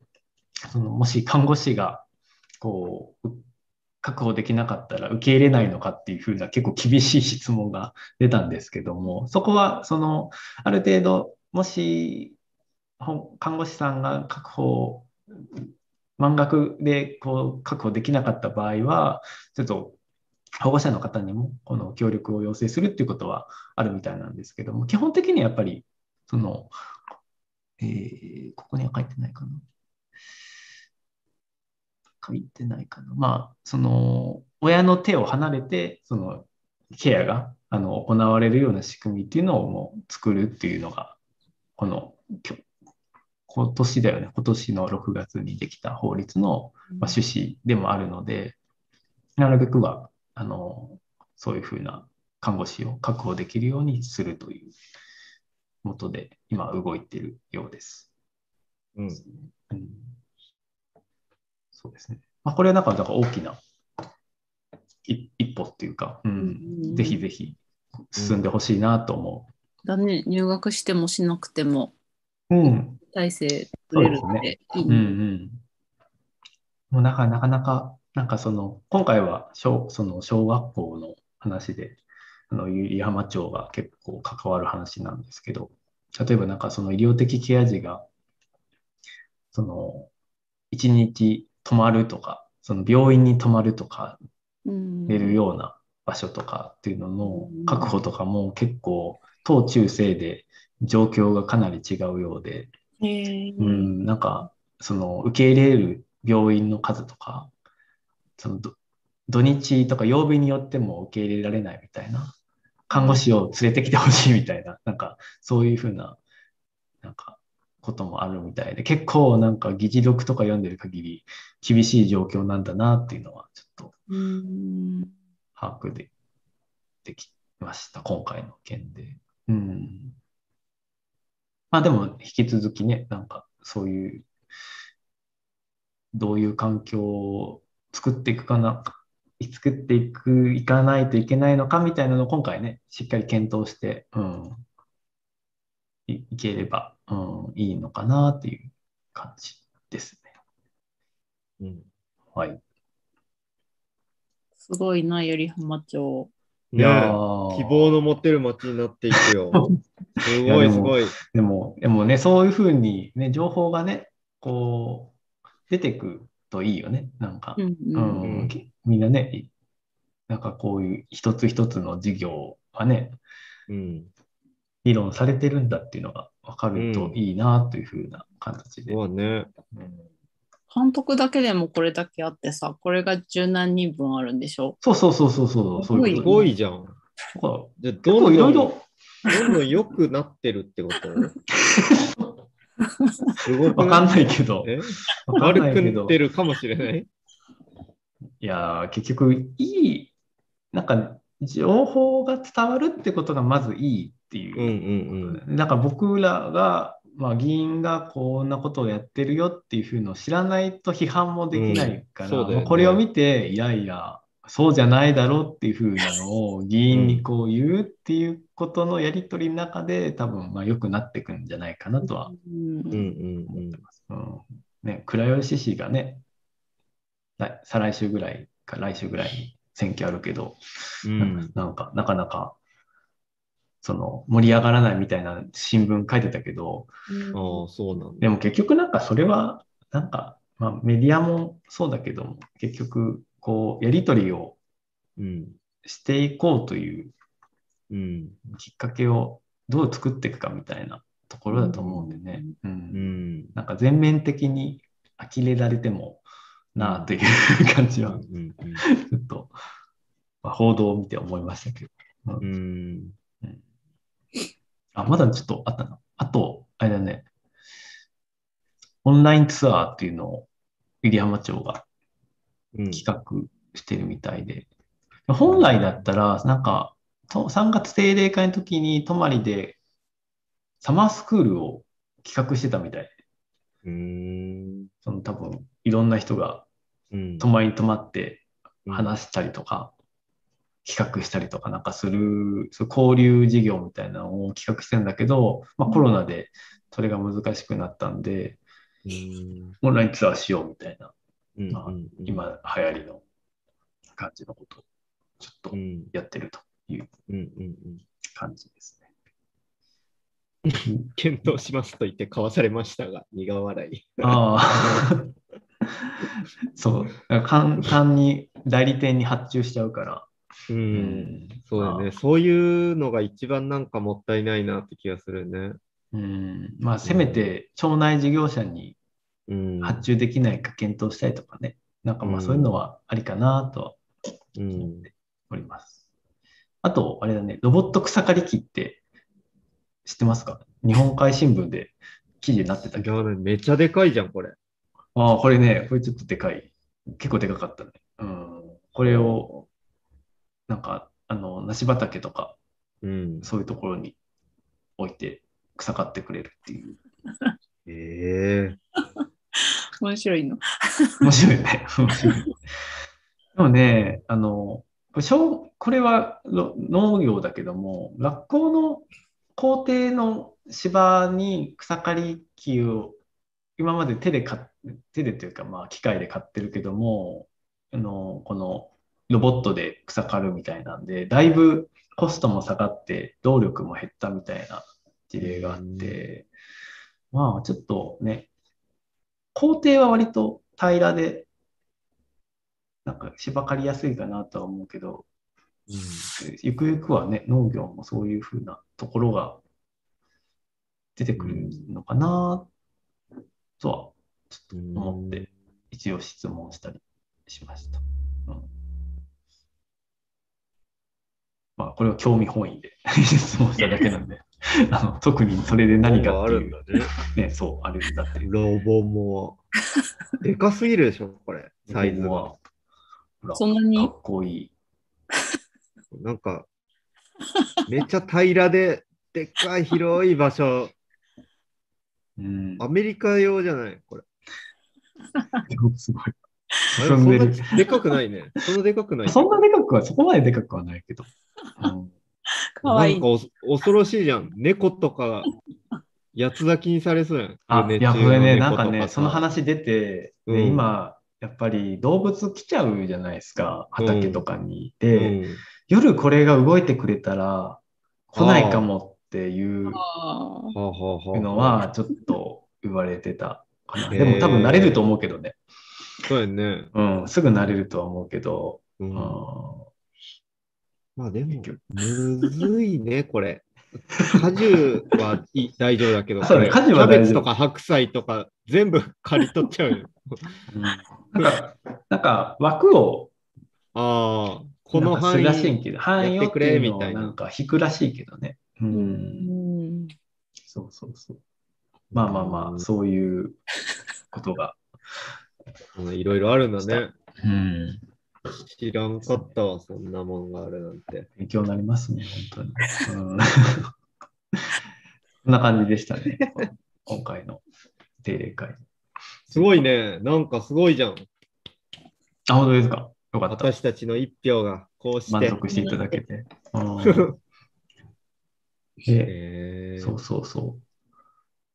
そのもし看護師がこう確保できなかったら受け入れないのかっていうふうな結構厳しい質問が出たんですけども、そこはそのある程度、もし看護師さんが確保、満額でこう確保できなかった場合は、ちょっと保護者の方にもこの協力を要請するっていうことはあるみたいなんですけども、基本的にはやっぱり、その、えーここには書いてないかな。書いてないかな。まあ、その、親の手を離れて、その、ケアがあの行われるような仕組みっていうのをもう作るっていうのが、この、今年だよね、今年の6月にできた法律の、まあ、趣旨でもあるので、なるべくは、あの、そういうふうな看護師を確保できるようにするというもとで今動いているようです。うん。うんそうですね。まあ、これはなんかだから大きない一歩っていうか、うんうんぜひぜひ進んでほしいなと思だね、入学してもしなくてもう。うん。体制取れるっていいうんうね。ん。もうなんかなかなか、なんかその、今回は小その小学校の話で、あの、浜町が結構関わる話なんですけど、例えばなんかその医療的ケア児が、その、一日泊まるとか、その病院に泊まるとか、うん寝るような場所とかっていうのの確保とかも結構、当中世で状況がかなり違うようで、うん、なんか、その、受け入れる病院の数とか、その、ど土日とか曜日によっても受け入れられないみたいな、看護師を連れてきてほしいみたいな、なんか、そういうふうな、なんか、こともあるみたいで、結構なんか議事録とか読んでる限り、厳しい状況なんだなっていうのは、ちょっと把握でできました、今回の件で。うん。まあでも、引き続きね、なんかそういう、どういう環境を作っていくかな、作っていく、いかないといけないのかみたいなのを今回ね、しっかり検討して、うん、い、いければ、うん、いいのかなっていう感じですね。うん。はい。すごいな、百合浜町。いや希望の持てる街になっていくよ。すごいすごい。でも、でもね、そういうふうにね、情報がね、こう、出てくといいよね。なんか、うんううん。うん。ん、みんなね、いなんかこういう一つ一つの事業はね、うん。議論されてるんだっていうのが分かるといいなというふうな形で。そうはね。うん。監督だけでもこれだけあってさ、これが十何人分あるんでしょ？そうそうそうそうそう、そういうすごい。じゃん。そじゃあう結構いろいろ、どんどん良くなってるってこと？すごくわかんないけど、え？わかん悪くないけど。なってるかもしれない？いやー、結局、いい、なんか、情報が伝わるってことがまずいいっていう。うんうんなんか僕らが、まあ、議員がこんなことをやってるよっていうふうのを知らないと批判もできないから、うんね。まあこれを見て、いやいや、そうじゃないだろうっていうふうなのを議員にこう言うっていうことのやり取りの中で、多分まあ良くなっていくんじゃないかなとはうんうん。うんうんうんね、倉吉市がね、来再来週ぐらいか来週ぐらいに選挙あるけど、うん。うん。なんか、なかなか、その、盛り上がらないみたいな新聞書いてたけど、ああ、そうなんだ。でも結局なんかそれは、なんか、まあメディアもそうだけども、結局、こう、やり取りをうん。していこうといううん。きっかけをどう作っていくかみたいなところだと思うんでね。う。うんん。なんか全面的に呆れられてもなあという感じは、うんうんちょっと、まあ、報道を見て思いましたけど。うん。あ、まだちょっとあったな。あと、あれだね。オンラインツアーっていうのを、入浜町がうん。企画してるみたいで。本来だったら、なんか、と3月定例会の時に泊まりでサマースクールを企画してたみたいで、うん。その多分いろんな人がうん。泊まりに泊まって話したりとか、企画したりとかなんかする、そう交流事業みたいなのを企画してるんだけど、まあコロナでそれが難しくなったんで、うん。オンラインツアーしようみたいな、うん。まあ今流行りの感じのことをちょっとうん。やってるという。感じですね。検討しますと言って交わされましたが、苦笑い。ああ、そう、簡単に代理店に発注しちゃうから、う。うんそうだね。そういうのが一番なんかもったいないなって気がするね。うん、まあせめて町内事業者にうん。発注できないか検討したりとかね、なんかまあうんそういうのはありかなとはうん。おります。あと、あれだね、ロボット草刈り機って知ってますか？日本海新聞で記事になってたけど。めっちゃでかいじゃん、これ。ああ、これね、これちょっとでかい。結構でかかったね。うん。これを、なんか、あの、梨畑とか、うん。そういうところに置いて草刈ってくれるっていう。ええ 面白いの。面白いね。面白い。でもね、あの、これこれは農業だけども、学校の校庭の芝に草刈り機を今まで手で買手でというか、まあ、機械で買ってるけども、あの、このロボットで草刈るみたいなんで、だいぶコストも下がって、動力も減ったみたいな事例があって、まあ、ちょっとね、工程は割と平らで、なんか芝刈りやすいかなとは思うけど、ゆくゆくはね、農業もそういうふうなところが出てくるのかなとはちょっと思って、一応質問したりしました。うん、まあ、これは興味本位で 質問しただけなんで、あの特にそれで何かあっていう、るんだね。ね、そう、あれだって。ロボモア。でかすぎるでしょ、これ。サイズが。はそんなに？かっこいい。なんか、めっちゃ平らで、でっかい広い場所。うん、アメリカ用じゃない、これ。すごい。あれそんなでかくないね。そんなでかくない。そんなでかくは、そこまででかくはないけど。うんなんか。お恐ろしいじゃん。猫とか、八つ咲きにされそうやん。あ、いや、これね、なんかね、その話出て、うんで今、やっぱり動物来ちゃうじゃないですか、畑とかに。うで、ん夜これが動いてくれたら、来ないかもっていうのは、ちょっと言われてたかな。でも多分慣れると思うけどね。そうやね。うん、すぐ慣れるとは思うけど、うんうんまあでもむずいね、これ。果樹は大丈夫だけど、そうね果樹は大丈夫キャベツとか白菜とか全部刈り取っちゃうよ。うんなんか、なんか枠をああ、この範囲らしいけど、範囲やってくをっていうのをれみたいななんか引くらしいけどね。う。うんん。そうそうそう。まあまあまあ、そういうことが。うんいろいろあるんだね。うん。知らんかったわ、そんなもんがあるなんて。勉強になりますね、本当に。うん、こんな感じでしたね。今回の定例会。すごいね。なんかすごいじゃん。あ、本当ですか？よかった。私たちの一票がこうして。満足していただけて。うん、で、そうそうそう。こ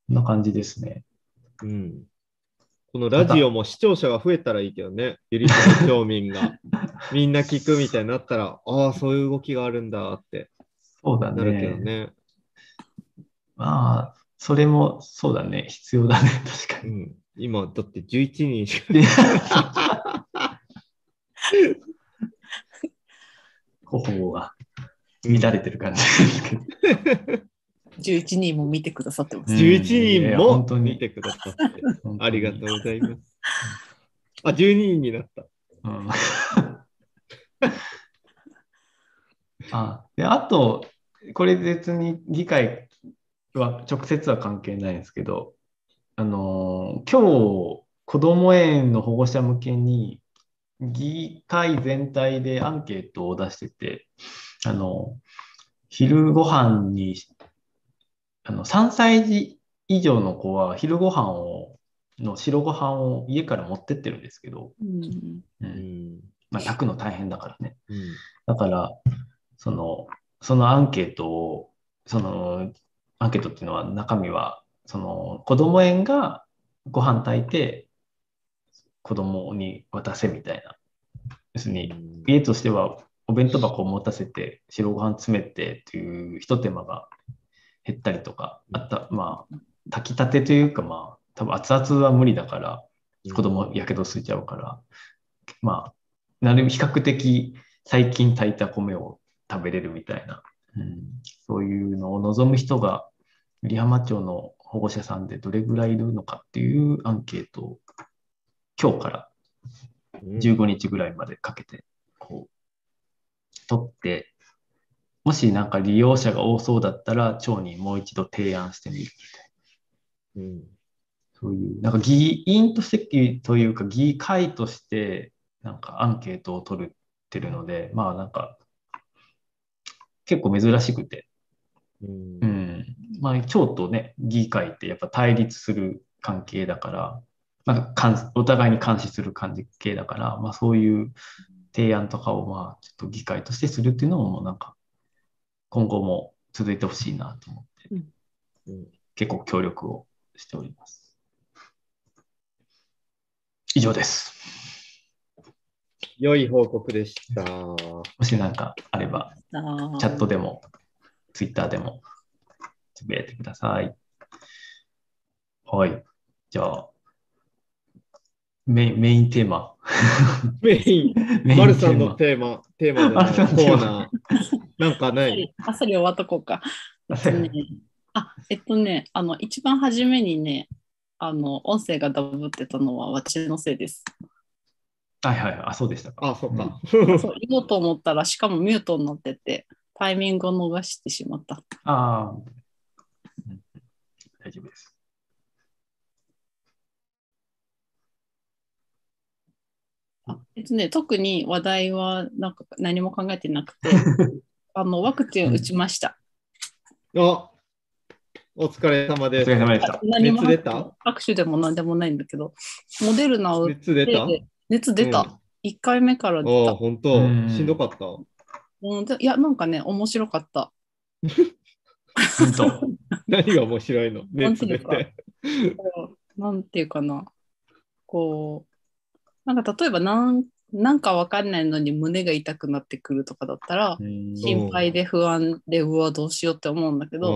んな感じですね。うん。このラジオも視聴者が増えたらいいけどね。ゆりさん町民が みんな聞くみたいになったら、ああ、そういう動きがあるんだってそうだなるけどね。ね。まあ、それもそうだね。必要だね。確かに。うん。今、だって11人しか。頬 が乱れてる感じですけど。11人も見てくださってます。うん11いや人も本当に見てくださって、ありがとうございます。あ、12人になった。うんあであと、これ別に議会は直接は関係ないんですけど、あのー今日、子ども園の保護者向けに議会全体でアンケートを出してて、あの昼ご飯にあの3歳児以上の子は昼ご飯をの白ご飯を家から持ってってるんですけど、うん。ううんん。まあ、炊くの大変だからね。うん。だから、その、そのアンケートを、その、アンケートっていうのは中身は、その、子供園がご飯炊いて、子供に渡せみたいな。要するに、家としてはお弁当箱を持たせて白ご飯詰めてっていう一手間が減ったりとか、あった、まあ、炊きたてというかまあ、多分熱々は無理だから、子供やけどすいちゃうから、まあ、なるべく比較的最近炊いた米を食べれるみたいな、うん、そういうのを望む人が、入浜町の保護者さんでどれぐらいいるのかっていうアンケートを今日からうん。15日ぐらいまでかけて、こう、取って、もしなんか利用者が多そうだったら、町にもう一度提案してみるみたいな。うんそういう、なんか議員としてというか、議会として、なんかアンケートを取ってるので、まあなんか、結構珍しくて、うんう。ん。まあ、町とね、議会ってやっぱ対立する関係だから、まあ、監お互いに監視する関係だから、まあ、そういう提案とかを、まあ、ちょっと議会としてするっていうのも、なんか、今後も続いてほしいなと思って、うん結構協力をしております。以上です。良い報告でした。もし何かあれば、あチャットでも、ツイッターでも、つぶやいてください。はい。じゃあ、メインメインテーマ。メイン、マルさんのテーマ、テーマのコーナー。なんかない？あっさり終わっとこうか。えっとねあ、えっとね、あの、一番初めにね、あの、音声がダブってたのは私のせいです。はいはい。あ、そうでしたか。あ、そっか。そう言おうと思ったら、しかもミュートになってて、タイミングを逃してしまった。ああ、うん大丈夫です。あえっとね、特に話題はなんか何も考えてなくて、あのワクチンを打ちました。あ、お疲れ様おです。疲れ様でした。何も熱出た？拍手でも何でもないんだけど、モデルナを打っ熱出た？て、熱出た。うん1回目から出ああ、た。本当？うんしんどかった？うんでいや、なんかね、面白かった。本当。何が面白いの？熱出て。なんていうかな。こう、なんか例えばなん、なんかわかんないのに胸が痛くなってくるとかだったら、うん。心配で不安で、うわ、どうしようって思うんだけど、あ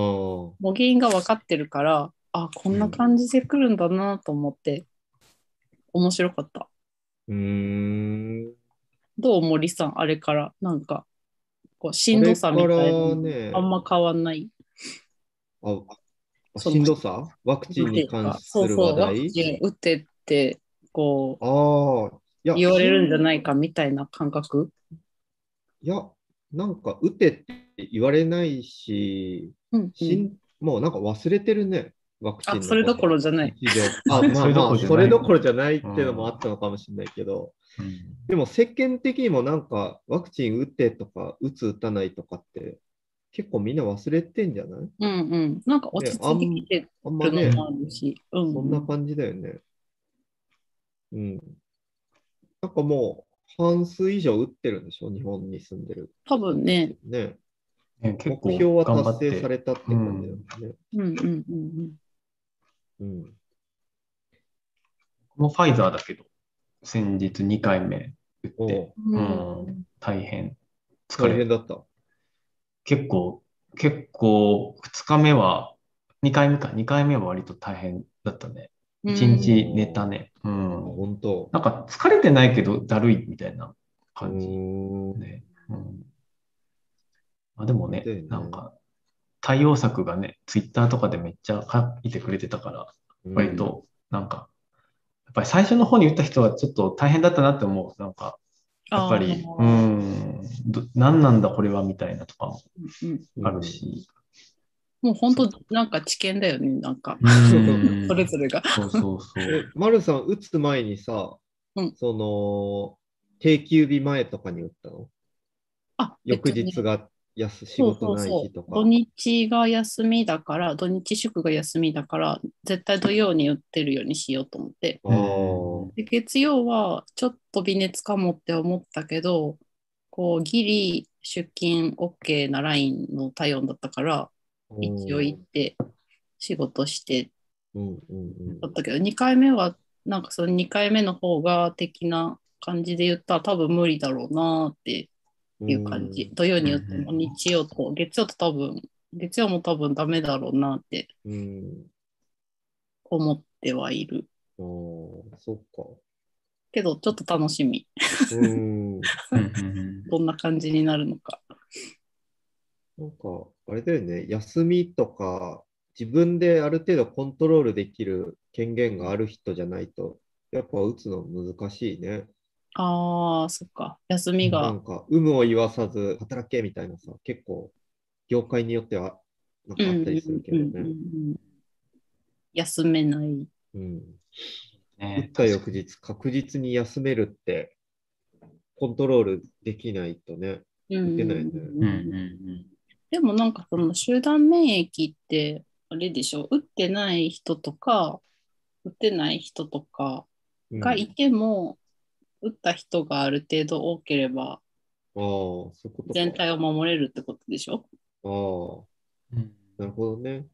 もう原因が分かってるから、あ、こんな感じで来るんだなと思って、面白かった。うーん。どう森さん、あれから、なんか、こうしんどさみたいなね。あんま変わんない？あしんどさ？ワクチンに関するそうそう、ワ話題クチン打ってって、こああ、いや、う、言われるんじゃないかみたいな感覚？いや、なんか、打てって言われないし、うん、うんしんもうなんか忘れてるね、ワクチンのあ、それどころじゃない。あ、まそあまあ、れどころじゃないそれどころじゃないっていうのもあったのかもしれないけど、うんでも世間的にもなんか、ワクチン打ってとか、打つ打たないとかって、結構みんな忘れてんじゃない？うんうん。なんか落ち着いてきてあんまねるの、もあるし。うんそんな感じだよね。うん。なんかもう、半数以上打ってるんでしょ、日本に住んでる。多分ね。ね。ね結構目標は達成されたって感じだよね。うんうんうんうん。うん。もうファイザーだけど、先日2回目打おって、ううん、大変疲れ大変だった。結構、結構、2日目は、2回目か、2回目は割と大変だったね。うん1日寝たね。うあん。本当。なんか疲れてないけどだるいみたいなう感じ。ね。うん。まあでもねなんか、対応策がね、ツイッターとかでめっちゃ書いてくれてたから、割と、なんか、やっぱり最初の方に打った人はちょっと大変だったなって思う。なんか、やっぱり、うん、ど何なんだこれはみたいなとかもある。し。もう本当なんか知見だよね、なんか。うん それぞれが。そうそうそえう。、マルさん、打つ前にさ、うんその、定休日前とかに打ったの？あ、翌日が休仕そう事ないそうそう日とか。土日が休みだから、土日祝が休みだから、絶対土曜に打ってるようにしようと思って。で月曜はちょっと微熱かもって思ったけど、こうギリ出勤 OK なラインの体温だったから、一応行って仕事してだったけど、2回目はなんかその2回目の方が的な感じで言ったら多分無理だろうなっていう感じ。土曜に打ってもうん日曜と月曜と多分、月曜も多分ダメだろうなってうん。思ってはいる。ああ、そっか。けどちょっと楽しみ。どんな感じになるのか。なんか、あれだよね、休みとか、自分である程度コントロールできる権限がある人じゃないと、やっぱ打つの難しいね。ああ、そっか。休みが。なんか、有無を言わさず働けみたいなさ、結構、業界によっては、なんかあったりするけどうんうんうんね。うん休めない。うん。打ねった翌日、確実に休めるって、コントロールできないとね。うん出ないねうんうんうんでもなんかその集団免疫って、あれでしょ、打ってない人とか、打ってない人とかうん。がいても、打った人がある程度多ければ、全体を守れるってことでしょ？ああ、なるほどね。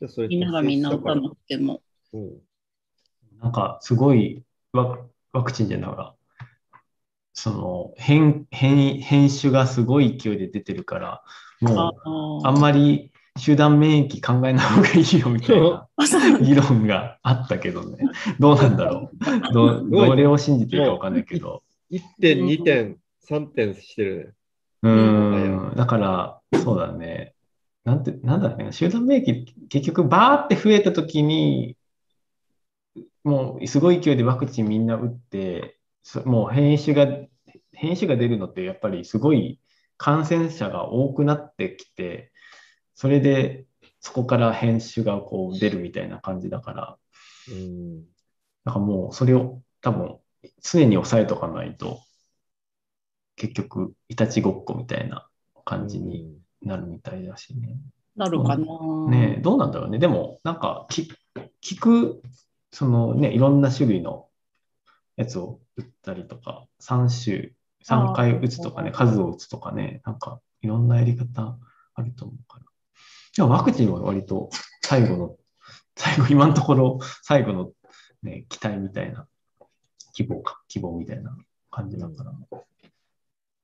じゃあそれみんながみんな打たなくても。うん。なんか、すごいワワクチンじゃながら、その変変変種がすごい勢いで出てるから、もうあんまり集団免疫考えない方がいいよみたいな 議論があったけどね。どうなんだろう。どどれを信じていいかわかんないけど。1点、2点、3点してるうーん。だから、そうだね。なんて、なんだろうね。集団免疫、結局、バーって増えたときに、もうすごい勢いでワクチンみんな打って、そもう変異種が、変異種が出るのってやっぱりすごい感染者が多くなってきて、それでそこから変種がこう出るみたいな感じだから、ね。うん。なんかもうそれを多分常に抑えとかないと、結局、いたちごっこみたいな感じになるみたいだしね。なるかな。ねえどうなんだろうね。でも、なんかき、聞く、そのね、いろんな種類のやつを打ったりとか、3種、3回打つとかね、数を打つとかね、なんか、いろんなやり方あると思うから。でもワクチンは割と最後の、最後、今のところ最後の、ね、期待みたいな、希望か、希望みたいな感じだから。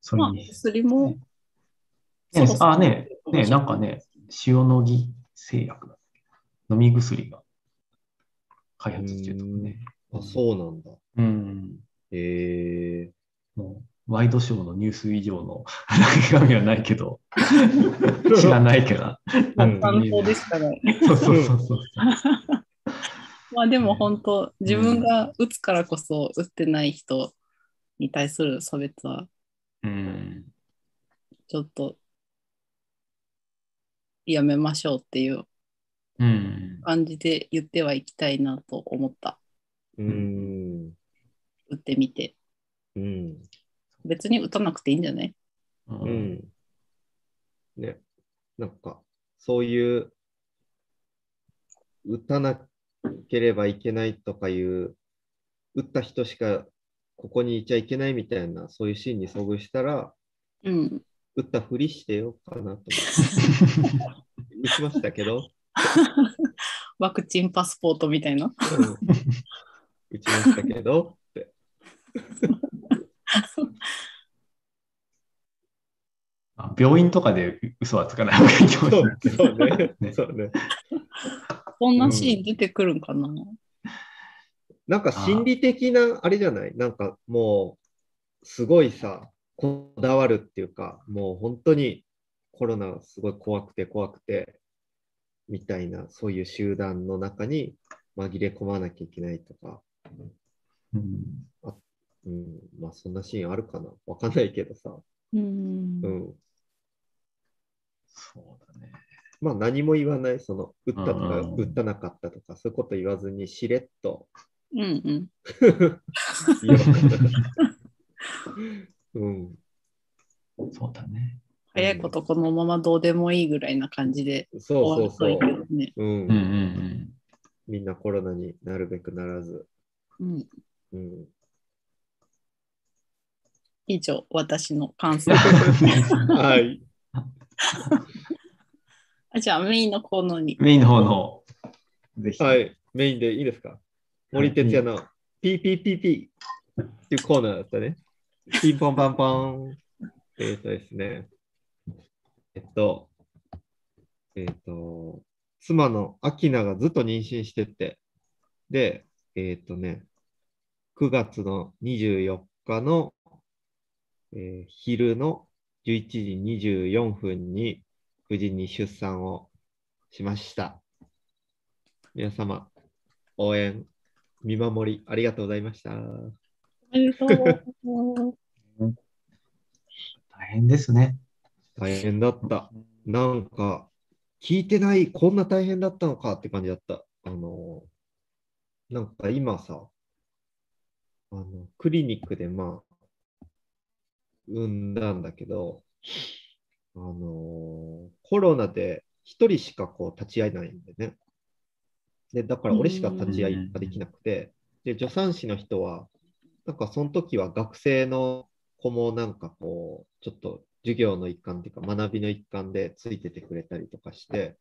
そまあ薬もねそろそろあ、ね、ね、なんかね、塩野義製薬だ飲み薬が開発中とかね。あ、そうなんだ。うん。へえもう、ワイドショーのニュース以上の 中身はないけど、知らないけど。でしかない。そうそうそうそう。まあでも本当、自分が打つからこそ打ってない人に対する差別はうん。ちょっとやめましょうっていううん。感じで言ってはいきたいなと思った。うん。打ってみて。うん。別に打たなくていいんじゃない？う。うんん。ね。なんか、そういう、打たなければいけないとかいう、打った人しかここにいちゃいけないみたいな、そういうシーンに遭遇したら、うん。打ったふりしてようかなと思って。打ちましたけど、ワクチンパスポートみたいな。うん打ちましたけどって。あ病院とかで嘘はつかない方がいいかもしそうれない。そうね。そうね。こんなシーン出てくるんかな、なんか心理的なあれじゃない？なんかもう、すごいさ、こだわるっていうか、もう本当にコロナすごい怖くて怖くて、みたいな、そういう集団の中に紛れ込まなきゃいけないとか、うんうん、まあそんなシーンあるかなわかんないけどさ、うんうん。そうだね。まあ何も言わない、その、打ったとか、うん打ったなかったとか、そういうこと言わずにしれっとうんうん。うん。そうだね。早いことこのままどうでもいいぐらいな感じでそうそうそう終わるといい。けどね。うんうんうんみんなコロナになるべくならず。うん、うん、以上、私の感想。はい。あ じゃあ、メインのコーナーに。メインの方の、ぜひ。はい。メインでいいですか？森哲也の PPPP っていうコーナーだったね。ピンポンパンポン。えっ、とですね。えっと、えっ、と、妻のアキナがずっと妊娠してて、で、えっ、とね、9月の24日の、えー昼の11時24分に無事に出産をしました。皆様、応援、見守り、ありがとうございました。おめでとう。大変ですね。大変だった。なんか、聞いてない、こんな大変だったのかって感じだった。あの、なんか今さ、あの、クリニックでまあ、産んだんだけど、あのーコロナで一人しかこう立ち会えないんでね。で、だから俺しか立ち会いができなくて、で、助産師の人は、なんかその時は学生の子もなんかこう、ちょっと授業の一環っていうか学びの一環でついててくれたりとかして、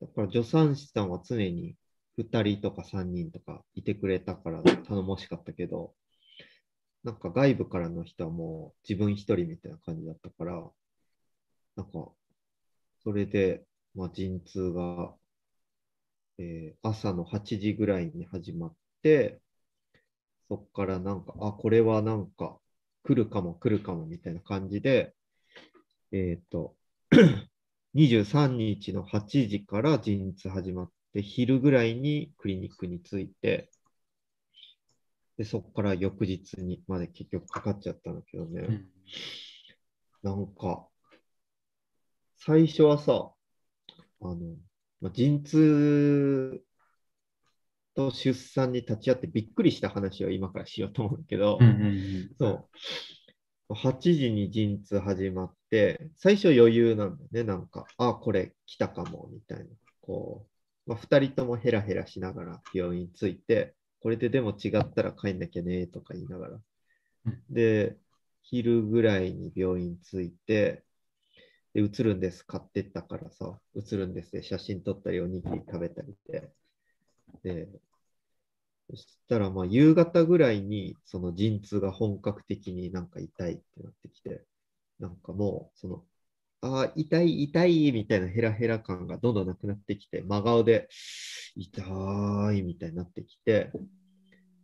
だから助産師さんは常に2人とか3人とかいてくれたから頼もしかったけど、なんか外部からの人はもう自分一人みたいな感じだったから、なんか、それで、まあ、陣痛が、えー朝の8時ぐらいに始まって、そっからなんか、あ、これはなんか来るかも来るかもみたいな感じで、えっ、と、23日の8時から陣痛始まって、昼ぐらいにクリニックに着いて、で、そこから翌日にまで結局かかっちゃったんだけどね。うんなんか、最初はさ、あの、まあ、陣痛と出産に立ち会ってびっくりした話を今からしようと思うけど、うんうんうんそう。8時に陣痛始まって、最初余裕なんだよね。なんか、あ、これ来たかも、みたいな。こう、まあ、2人ともヘラヘラしながら病院着いて、これででも違ったら帰んなきゃね、とか言いながら。うんで、昼ぐらいに病院着いて、で、映るんです、買ってったからさ、映るんですで写真撮ったり、おにぎり食べたりで。で、そしたら、まあ、夕方ぐらいに、その陣痛が本格的になんか痛いってなってきて、なんかもう、その、あ、痛い、痛い、みたいなヘラヘラ感がどんどんなくなってきて、真顔で、痛い、みたいになってきて、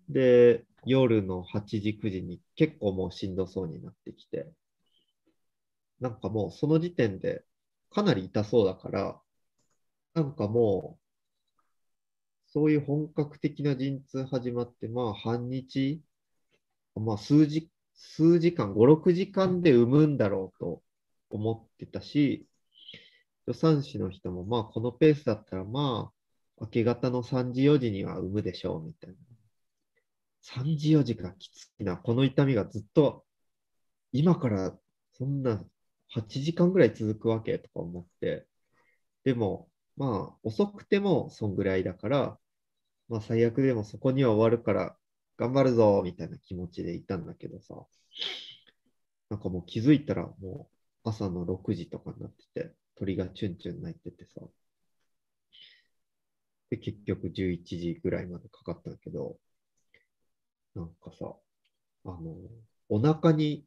で、夜の8時、9時に結構もうしんどそうになってきて、なんかもうその時点でかなり痛そうだから、なんかもう、そういう本格的な陣痛始まって、まあ半日、まあ数時、数時間、5、6時間で産むんだろうと思ってたし、助産師の人もまあこのペースだったらまあ明け方の3時、4時には産むでしょうみたいな。3時、4時がきついな。この痛みがずっと今からそんな8時間ぐらい続くわけとか思って。でもまあ遅くてもそんぐらいだから、まあ最悪でもそこには終わるから頑張るぞみたいな気持ちでいたんだけどさ。なんかもう気づいたらもう朝の6時とかになってて、鳥がチュンチュン鳴いててさ。で、結局11時ぐらいまでかかったんだけど、なんかさ、あの、お腹に、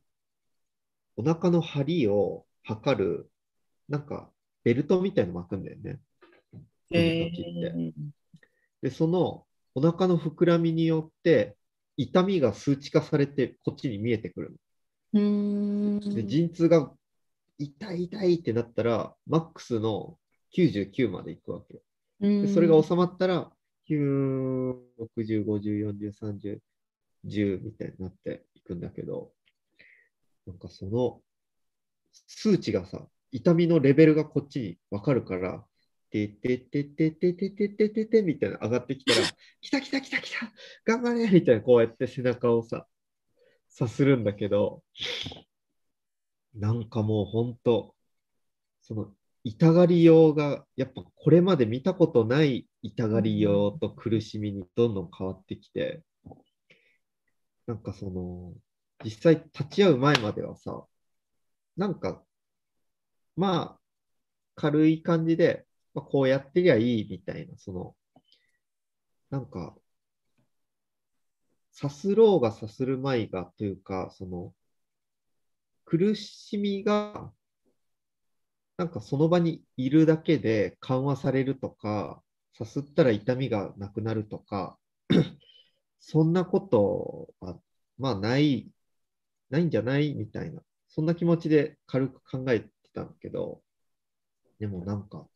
お腹の張りを測る、なんかベルトみたいの巻くんだよね。え時ってーで、そのお腹の膨らみによって、痛みが数値化されてこっちに見えてくるの。で、陣痛が痛い痛いってなったら、マックスの99までいくわけよ。でそれが収まったら、9、60、50、40、30、10みたいになっていくんだけど、なんかその数値がさ、痛みのレベルがこっちに分かるから、ててててててててててみたいな上がってきたら、来た来た来た来た頑張れみたいなこうやって背中をさ、さするんだけど、なんかもう本当、その痛がりようが、やっぱこれまで見たことない痛がりようと苦しみにどんどん変わってきて、なんかその、実際立ち会う前まではさ、なんか、まあ、軽い感じで、まあ、こうやってりゃいいみたいな、その、なんか、さすろうがさするまいがというか、その、苦しみが、なんかその場にいるだけで緩和されるとか、さすったら痛みがなくなるとか、そんなことは、まあない、ないんじゃないみたいな、そんな気持ちで軽く考えてたんだけど、でもなんか、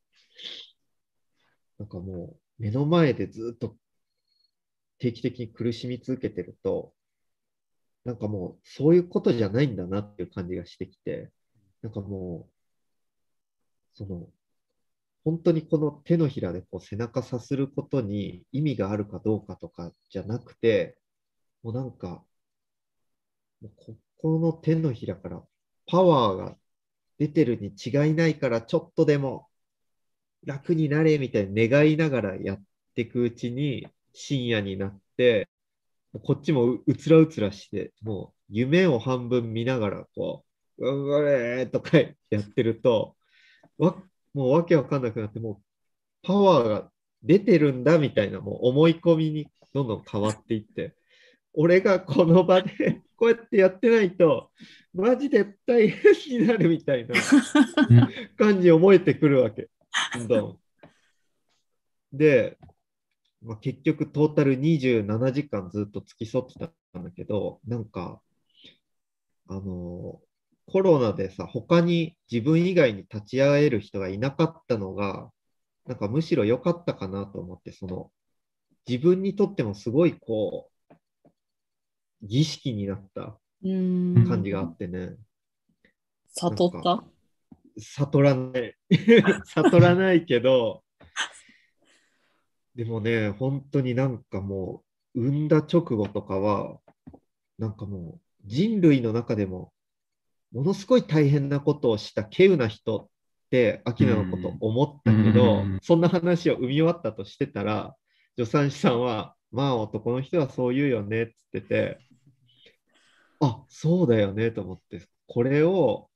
なんかもう目の前でずっと定期的に苦しみ続けてると、なんかもうそういうことじゃないんだなっていう感じがしてきて、なんかもう、その、本当にこの手のひらでこう背中さすることに意味があるかどうかとかじゃなくて、もうなんか、もうここの手のひらからパワーが出てるに違いないから、ちょっとでも楽になれみたいに願いながらやっていくうちに、深夜になって、こっちもううつらうつらして、もう夢を半分見ながら、こう、頑張れーとかやってると、わもうわけわかんなくなって、もうパワーが出てるんだみたいな、もう思い込みにどんどん変わっていって、俺がこの場で こうやってやってないと、マジで大変になるみたいな 感じに思えてくるわけ。どんどんで、まあ、結局トータル27時間ずっと付き添ってたんだけど、なんか、あのコロナでさ、他に自分以外に立ち会える人がいなかったのが、なんかむしろ良かったかなと思って、その、自分にとってもすごいこう、儀式になったうん。感じがあってね、悟った。悟らない。悟らないけど、でもね、本当になんかもう、産んだ直後とかは、なんかもう、人類の中でも、ものすごい大変なことをした稀有な人って、アキナのこと思ったけど、うん。そんな話を産み終わったとしてたら、助産師さんは、まあ男の人はそう言うよねって言ってて、あ、そうだよねと思って、これを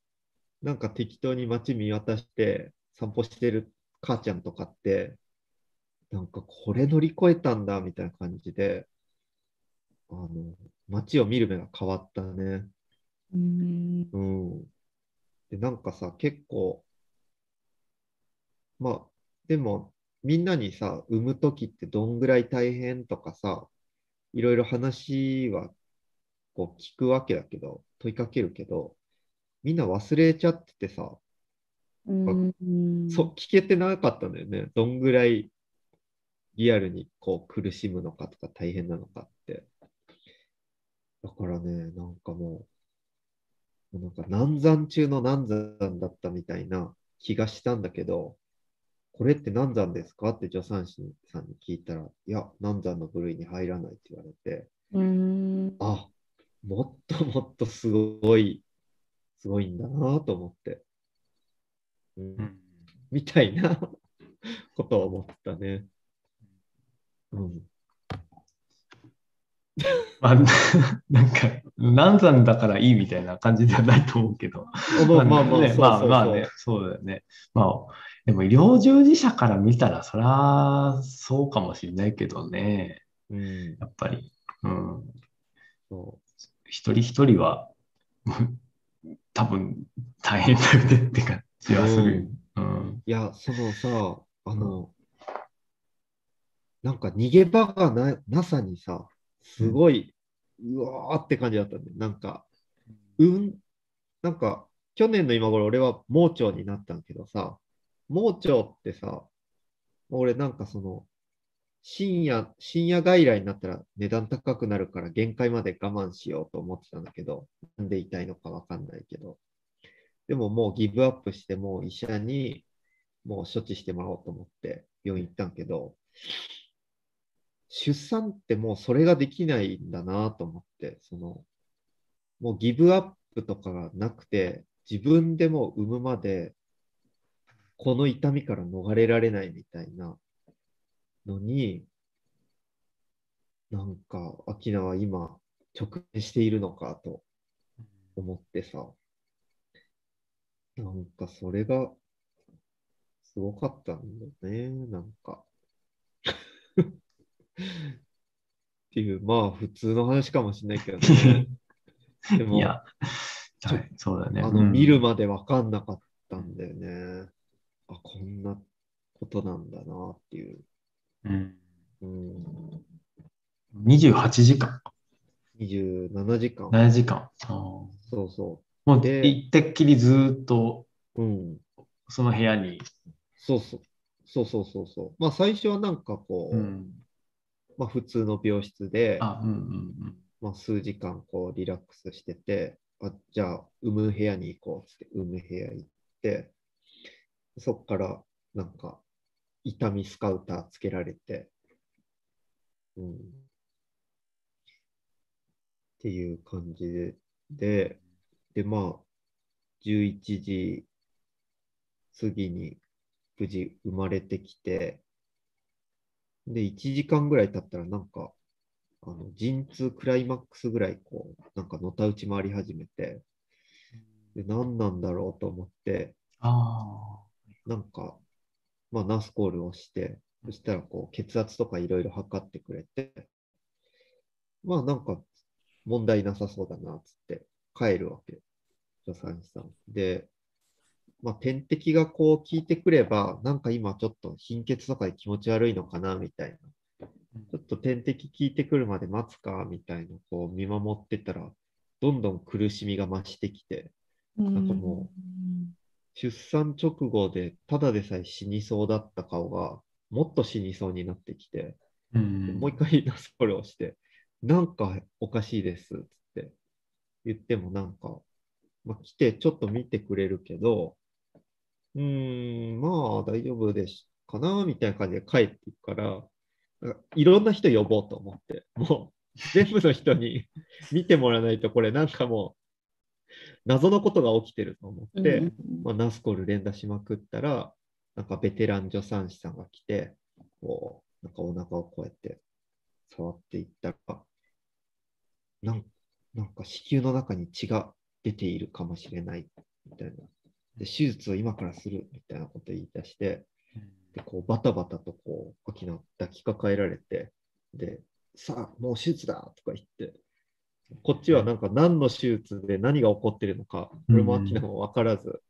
なんか適当に街見渡して散歩してる母ちゃんとかって、なんかこれ乗り越えたんだみたいな感じで、あの、街を見る目が変わったね。うんうん。で、なんかさ、結構、まあ、でも、みんなにさ、産むときってどんぐらい大変とかさ、いろいろ話は、こう聞くわけだけど、問いかけるけど、みんな忘れちゃっててさ、うんそう、聞けてなかったんだよね。どんぐらいリアルにこう苦しむのかとか大変なのかって。だからね、なんかもう、なんか難産中の難産だったみたいな気がしたんだけど、これって難産ですかって助産師さんに聞いたら、いや、難産の部類に入らないって言われて、うんあ、もっともっとすごい、すごいんだなと思って。うんうんみたいなことを思ったね。うん。まあ、なんか、難産だからいいみたいな感じではないと思うけど。まあまあまあ、ねまあまあね、そうだよね。まあ、でも医療従事者から見たら、そりゃそうかもしれないけどね、うん、やっぱり。うん。そ一人一人は、多分大変だよねって感じはする。うん。う。いや、そのさ、あの、なんか逃げ場がななさにさ、すごい、うわーって感じだったんだよ。なんか、うん、なんか、去年の今頃俺は盲腸になったんだけどさ、盲腸ってさ、俺なんかその、深夜、深夜外来になったら値段高くなるから限界まで我慢しようと思ってたんだけど、なんで痛いのかわかんないけど。でももうギブアップして、もう医者にもう処置してもらおうと思って病院行ったんけど、出産ってもうそれができないんだなと思って、その、もうギブアップとかがなくて、自分でも産むまで、この痛みから逃れられないみたいなのに、なんか、アキナは今、直面しているのかと思ってさ、なんかそれが、すごかったんだよね、なんか。っていう、まあ、普通の話かもしれないけどね。でもい、や、はいそうだね。あの、うん見るまで分かんなかったんだよね。あ、こんなことなんだなっていう。うんうん、28時間、27時間。7時間。そうそもう、で行ってっきりずーっとう。うん。その部屋に。そうそう。そうそうそうそう。まあ、最初はなんかこう、うん。まあ、普通の病室で、あ、うんうんまあ、数時間こうリラックスしてて、あじゃあ、産む部屋に行こうって、産む部屋行って、そっからなんか、痛みスカウターつけられて、うん。っていう感じで、で、でまあ、11時次に無事生まれてきて、で、1時間ぐらい経ったらなんか、あの陣痛クライマックスぐらいこう、なんかのたうち回り始めて、で何なんだろうと思って、あなんか、まあ、ナスコールをして、そしたらこう血圧とかいろいろ測ってくれて、まあなんか問題なさそうだなっつって帰るわけ、助産師さん。で、まあ点滴がこう効いてくれば、なんか今ちょっと貧血とかで気持ち悪いのかなみたいな。ちょっと点滴効いてくるまで待つかみたいなこう見守ってたら、どんどん苦しみが増してきて、なんかも出産直後でただでさえ死にそうだった顔がもっと死にそうになってきて、あ。うん。もう一回ナスコルをして、なんかおかしいですって言ってもなんか、まあ、来てちょっと見てくれるけど、うーん、まあ大丈夫ですかなみたいな感じで帰っていくから、いろんな人呼ぼうと思って、もう全部の人に 見てもらわないとこれなんかもう謎のことが起きてると思って、うんまあ、ナスコル連打しまくったら、なんかベテラン助産師さんが来て、こう、なんかお腹をこうやって触っていったら、なんなんか子宮の中に血が出ているかもしれないみたいな。で、手術を今からするみたいなことを言い出して、で、こうバタバタとこう、アキナを抱きかかえられて、で、さあ、もう手術だとか言って、こっちはなんか何の手術で何が起こってるのか、俺もアキナも分からず、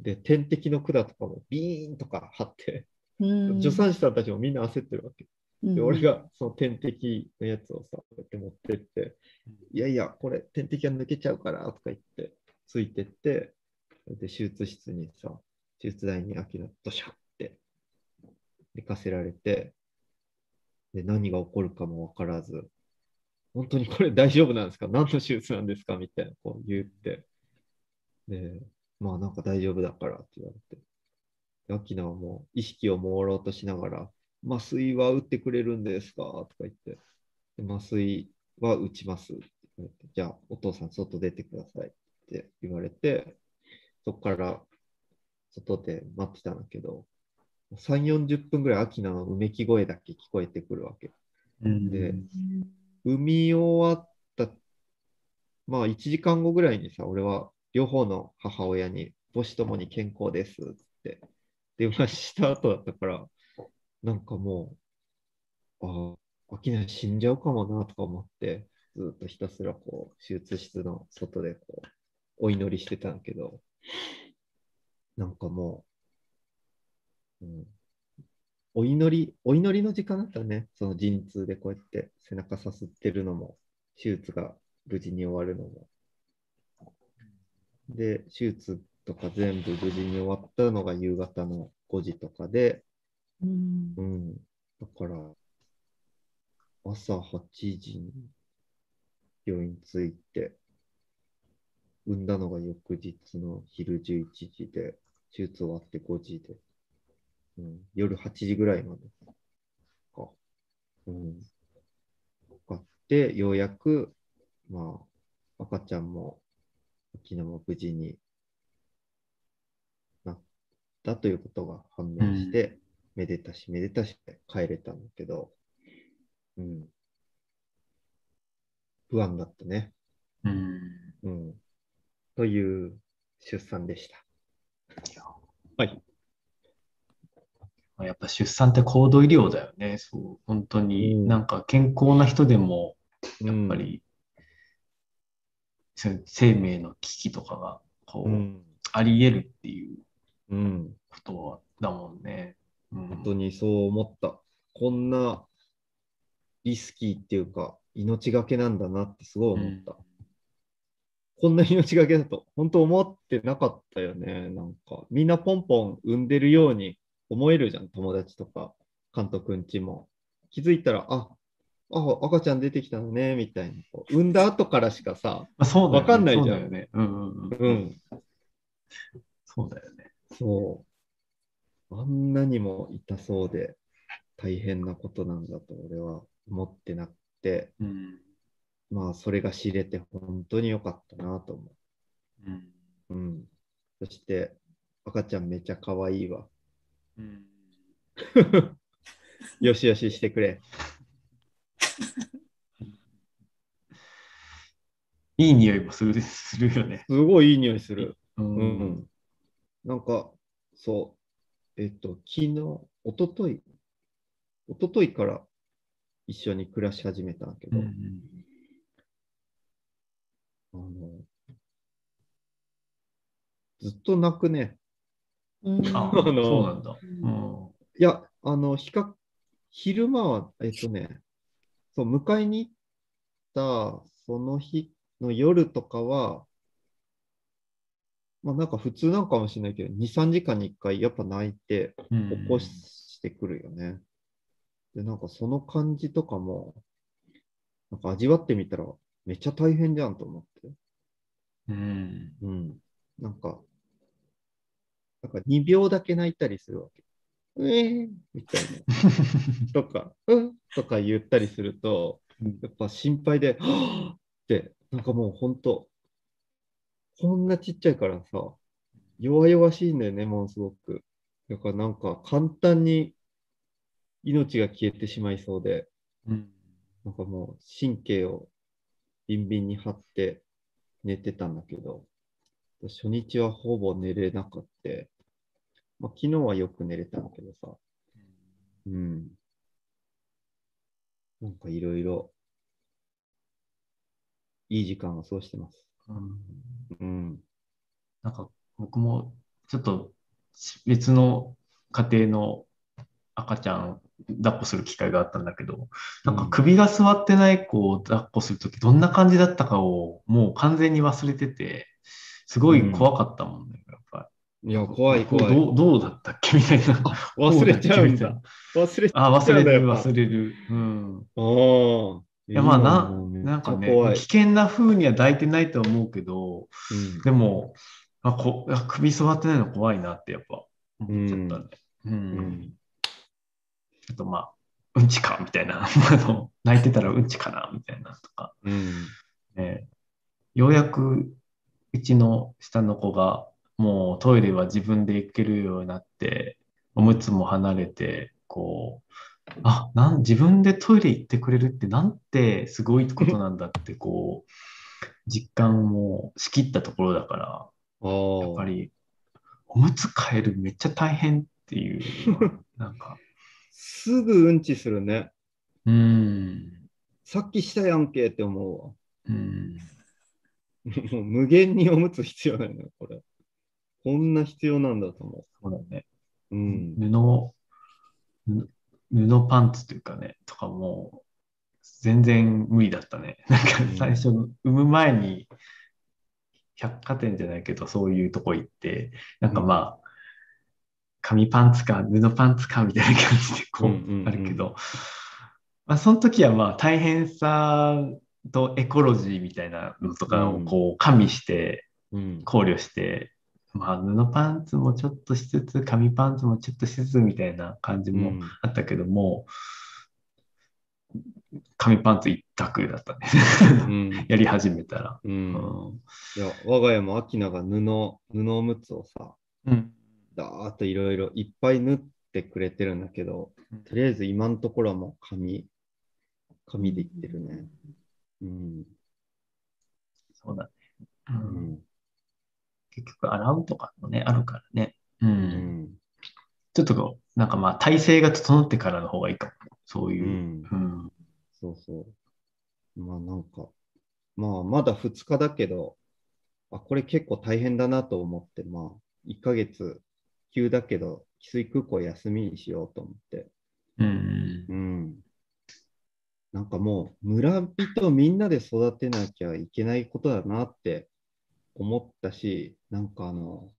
で、点滴の管とかもビーンとか貼って、うん。助産師さんたちもみんな焦ってるわけ。で、うん。俺がその点滴のやつをさ、こうやって持ってって、いやいや、これ点滴が抜けちゃうからとか言って、ついてって、で、手術室にさ、手術台にアキラドシャって寝かせられて、で、何が起こるかもわからず、本当にこれ大丈夫なんですか？何の手術なんですか？みたいな、こう言って、で、まあなんか大丈夫だからって言われて、アキナはもう意識を朦朧としながら、麻酔は打ってくれるんですか？とか言って、で麻酔は打ちますって言われて、じゃあお父さん外出てくださいって言われて、そこから外で待ってたんだけど、3、40分ぐらいアキナのうめき声だけ聞こえてくるわけ。うんで産み終わった、まあ1時間後ぐらいにさ、俺は両方の母親に母子ともに健康ですって電話した後だったから、なんかもう、ああ、アキナ死んじゃうかもなとか思って、ずっとひたすらこう、手術室の外でこう、お祈りしてたんだけど、なんかもう、うん、お祈り、お祈りの時間だったね。その陣痛でこうやって背中さすってるのも、手術が無事に終わるのも。で、手術とか全部無事に終わったのが夕方の5時とかで、うんうん。だから、朝8時に病院着いて、産んだのが翌日の昼11時で、手術終わって5時で、うん、夜8時ぐらいまでか。うん。かかって、ようやく、まあ、赤ちゃんも、沖縄も無事になったということが判明して、めでたしめでたしで帰れたんだけど、うん。不安だったね。うん。うん。という出産でした。はい。まあやっぱ出産って高度医療だよね。そう、本当にうんなんか健康な人でも、やっぱり、そう生命の危機とかが、こう、うん。あり得るっていううん。ことだもんね。うん本当にそう思った。こんなリスキーっていうか、命がけなんだなってすごい思った。こんな命がけだと、本当思ってなかったよね。なんか、みんなポンポン産んでるように思えるじゃん、友達とか、監督んちも。気づいたら、あ、あ、赤ちゃん出てきたのね、みたいな。産んだ後からしかさ、まあ、そうだよね。わかんないじゃんよね。うん。うん、そうだよね。そう。あんなにも痛そうで大変なことなんだと俺は思ってなくて、うん。まあそれが知れて本当に良かったなと思うん。う。うん。そして赤ちゃんめちゃ可愛いわ。うん よしよししてくれ。いい匂いもするするよね。すごいいい匂いする。ううんん。なんか、そう、えっと、昨日、おととい、おとといから一緒に暮らし始めたんだけど、うんあの、ずっと泣くね。うんあ、あのそうなんだ。うんうんいや、あの、比較、昼間は、えっとね、そう、迎えに行った、その日の夜とかは、まあなんか普通なんかもしれないけど、2、3時間に1回やっぱ泣いてうん起こしてくるよね。で、なんかその感じとかも、なんか味わってみたらめっちゃ大変じゃんと思って。うん。うん。なんか、なんか2秒だけ泣いたりするわけ。うえーみたいな。とか、うんとか言ったりするとうん、やっぱ心配で、はぁって、なんかもう本当、こんなちっちゃいからさ、弱々しいんだよね、ものすごく。だからなんか簡単に命が消えてしまいそうで、うんなんかもう神経をビンビンに張って寝てたんだけど、初日はほぼ寝れなかった。まあ、昨日はよく寝れたんだけどさ、うん。なんかいろいろいい時間を過ごしてます。うんうん。なんか僕もちょっと別の家庭の赤ちゃん抱っこする機会があったんだけど、なんか首が座ってない子を抱っこするときどんな感じだったかをもう完全に忘れてて、すごい怖かったもんね、やっぱり。いや、怖い怖い。どうどうだったっけ？みたいな。忘れちゃうんだ。忘れちゃあ、うんだ忘れる、忘れる。うん。ああ。いや、まあな、なんかね、危険な風には抱いてないと思うけど、うんでも、あこあ首座ってないの怖いなってやっぱ思っちゃったね。うん。うんあとまあ、うんちかみたいな。泣いてたらうんちかなみたいなとか、うん。ね。ようやくうちの下の子がもうトイレは自分で行けるようになって、おむつも離れて、こう、あ、なん、自分でトイレ行ってくれるってなんてすごいことなんだって、こう、実感をしきったところだから。やっぱり、おむつ替えるめっちゃ大変っていうなんか、すぐうんちするね。うーん、さっきしたやんけって思うん、うわ。もう無限におむつ必要なのよ、これ。こんな必要なんだと思そうだね。う。うん。布、ぬ布パンツというかね、とかも、全然無理だったね。なんか最初、産む前に、百貨店じゃないけど、そういうとこ行って、なんかまあ、紙パンツか布パンツかみたいな感じでこうんうんうんうあるけど、まあその時はまあ大変さとエコロジーみたいなのとかをこう加味してうん。考慮して、まあ布パンツもちょっとしつつ、紙パンツもちょっとしつつみたいな感じもあったけども、紙パンツ一択だったね。うん。やり始めたら。う。うんん。いや、我が家もアキナが布、布おむつをさ、うん。だーっといろいろいっぱい縫ってくれてるんだけど、とりあえず今のところはもう紙、紙でいってるね。うん。そうだね。ううんん。結局洗うとかもね、あるからね。う。うんん。ちょっとこう、なんかまあ体勢が整ってからの方がいいかも。そうういう。ん。うん。そうそう。まあなんか、まあまだ2日だけど、あ、これ結構大変だなと思って、まあ1ヶ月急だけど、汽水空港休みにしようと思って。うん。うん。なんかもう村人みんなで育てなきゃいけないことだなって思ったし、なんかあの、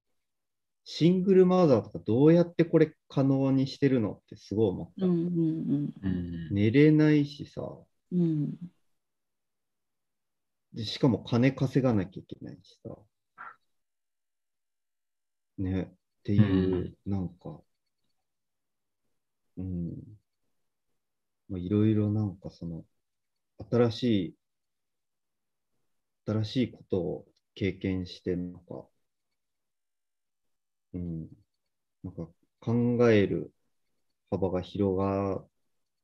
シングルマザーとかどうやってこれ可能にしてるのってすごい思った。うんうんうん。寝れないしさ、うんうんでしかも金稼がなきゃいけないしさ。ね、っていう、なんか、うん。まあ、いろいろなんかその、新しい、新しいことを経験して、なんか、うん。なんか考える幅が広が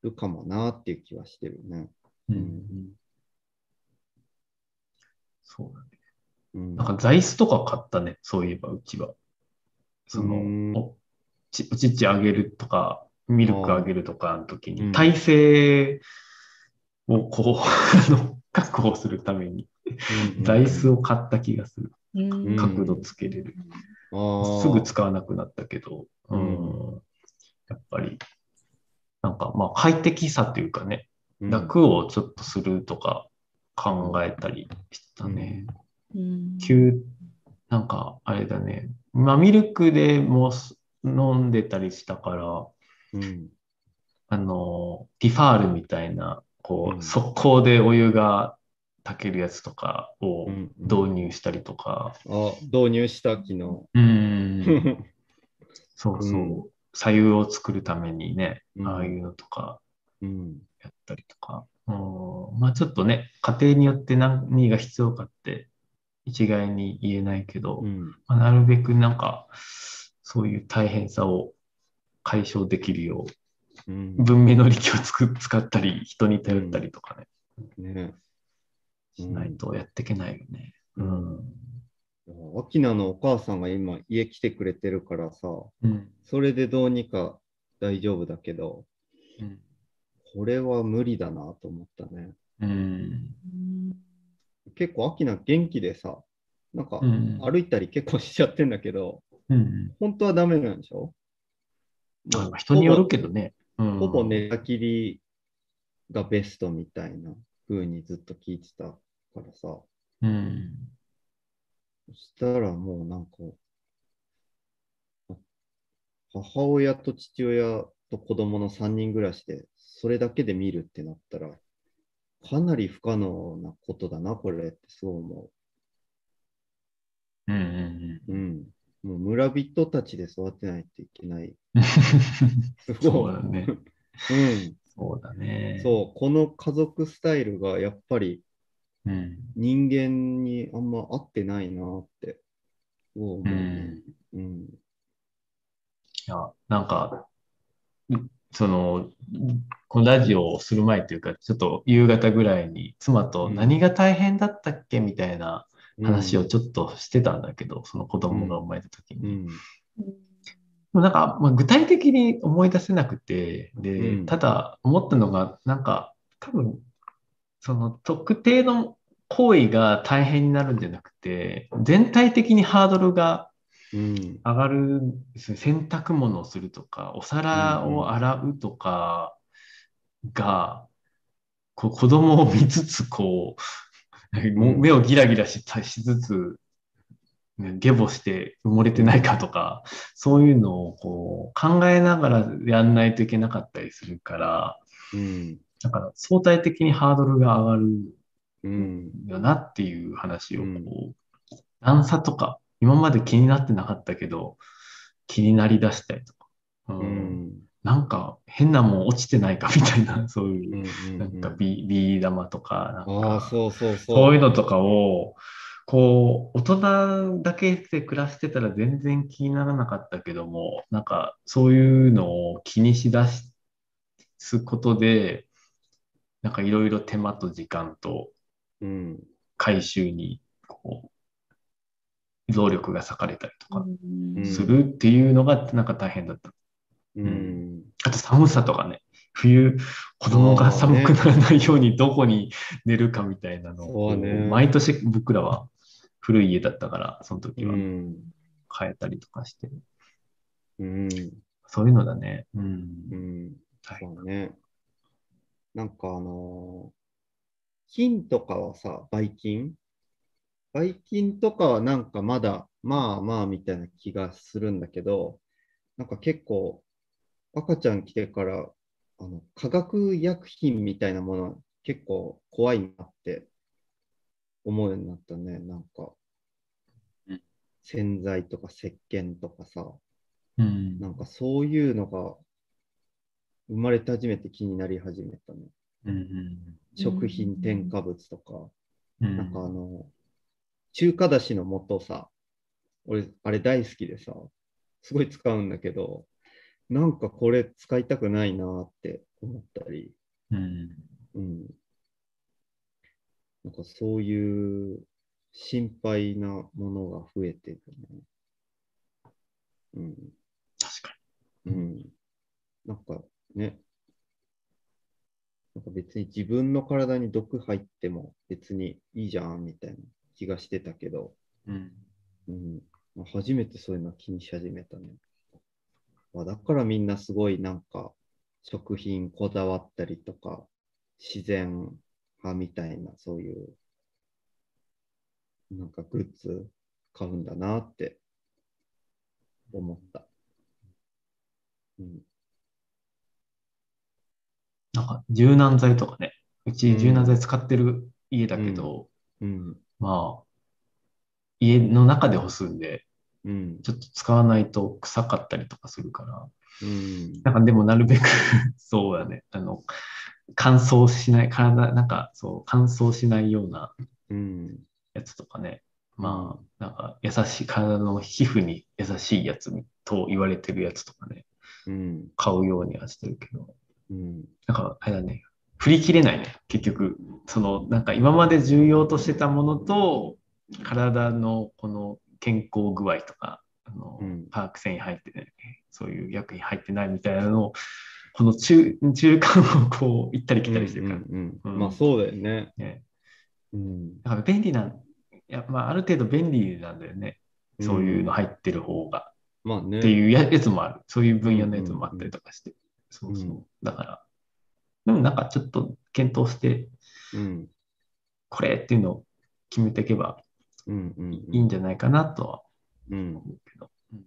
るかもなっていう気はしてるね。うんうんそうだね。うん。なんか座椅子とか買ったね、そういえばうちは。その、うん。おちおちっちあげるとか、ミルクあげるとかの時うん。に、体勢をこう、あの確保するために、うん。座椅子を買った気がする。うん。角度つけれる。すぐ使わなくなったけど、ううんん、やっぱり、なんかまあ快適さというかね、うん。楽をちょっとするとか考えたりしたね。うん。急、なんかあれだね、まあミルクでもす飲んでたりしたから、うん。あの、ティファールみたいな、こうん。う、速攻でお湯が炊けるやつとかをうん導入したりとか、あ、導入した昨日。うん、そうそう、うん。左右を作るためにね、うん。ああいうのとかうん。やったりとか、うん、まあちょっとね、家庭によって何が必要かって一概に言えないけど、うん。まあ、なるべくなんか、そういう大変さを解消できるようんう、文明の力をつく使ったり、人に頼ったりとかね、ね。しないとやっていけないよね。うん。アキナのお母さんが今家来てくれてるからさ、うん。それでどうにか大丈夫だけど、うん。これは無理だなと思ったね。うん。うん結構アキナ元気でさ、なんかうん歩いたり結構しちゃってんだけど、うん。本当はダメなんでしょ？まあ人によるけどね。うん。ほぼ寝たきりがベストみたいな風にずっと聞いてたからさ、うん。そしたらもうなんか、あ母親と父親と子供の3人暮らしで、それだけで見るってなったら、かなり不可能なことだな、これってそう思うん。うん。う。うん。もう村人たちで育てないといけな い。そうだね。うん。そうだね。そう、この家族スタイルがやっぱりう。うん。人間にあんま合ってないなって、そう思ううね。ん。うん。いや、なんか、うその、このラジオをする前というか、ちょっと夕方ぐらいに妻とうん何が大変だったっけみたいな話うんをちょっとしてたんだけど、その子供が生まれた時に。うん。でもなんか、まあ、具体的に思い出せなくて、で、うんただ思ったのが、なんか、多分、その特定の行為が大変になるんじゃなくて、全体的にハードルがうん。上がるんですね、洗濯物をするとか、お皿を洗うとかが、こう子供を見つつ、こう、目をギラギラししつつ、ねゲボして埋もれてないかとか、そういうのをこう考えながらやんないといけなかったりするから、うん。だから相対的にハードルが上がるうん。よなっていう話をこう、うん段差とか、今まで気になってなかったけど、気になりだしたりとか、うんうん。なんか変なもん落ちてないかみたいな、そうういう、ん。なんかビビー玉とか、なんかそうそうそう。そういうのとかを、こう、大人だけで暮らしてたら全然気にならなかったけども、なんかそういうのを気にしだすことで、なんかいろいろ手間と時間とうん。回収に、こう、労力が割かれたりとかうんするっていうのがなんか大変だった。うん。あと寒さとかね、冬、子供が寒くならないようにどこに寝るかみたいなのを、ね毎年僕らは古い家だったから、その時うはん。変えたりとかして、うん。そういうのだね。うん。うん。ね。なんかあのー金とかはさ、ばい菌ばい菌とかはなんかまだ、まあまあみたいな気がするんだけど、なんか結構、赤ちゃん来てから、あの化学薬品みたいなもの結構怖いなって思うようになったね。なんかうん、洗剤とか石鹸とかさ、うん。なんかそういうのが生まれて初めて気になり始めたね。うん。食品添加物とか、うん。なんかあの、中華だしの素さ、俺、あれ大好きでさ、すごい使うんだけど、なんかこれ使いたくないなって思ったり、うん。うん。なんかそういう心配なものが増えてるね。うん。確かうん。なんかね、なんか別に自分の体に毒入っても別にいいじゃんみたいな気がしてたけど、に。うん。うん、まあ初めてそういうの気にし始めたね。まあだからみんなすごいなんか食品こだわったりとか、自然派みたいなそういうなんかグッズ買うんだなって思った。うん。なんか柔軟剤とかね。うち柔軟剤使ってる家だけど、うん。まあ、家の中で干すんで、うん。ちょっと使わないと臭かったりとかするから、うん。なんかでもなるべく そうだね、あの、乾燥しない、体、なんかそう、乾燥しないようなうん。やつとかね、まあ、なんか優しい、体の皮膚に優しいやつと言われてるやつとかね、うん。買うようにはしてるけど、うん。なんか、あれだね、振り切れないね、結局。その、なんか今まで重要としてたものと、体のこの健康具合とか、あのうん化学繊維入ってない、そういう薬品入ってないみたいなのを、この中中間をこう行ったり来たりしてるから、まあそうだよね。ね。うん。だから便利な、いやまあ、ある程度便利なんだよね。そういうの入ってる方が。まあね。っていうややつもある。そういう分野のやつもあったりとかして。そうそう。うんだから、でもなんかちょっと検討して、うん。これっていうのを決めていけばうんうん。いいんじゃないかなとはうん。思うけど。うん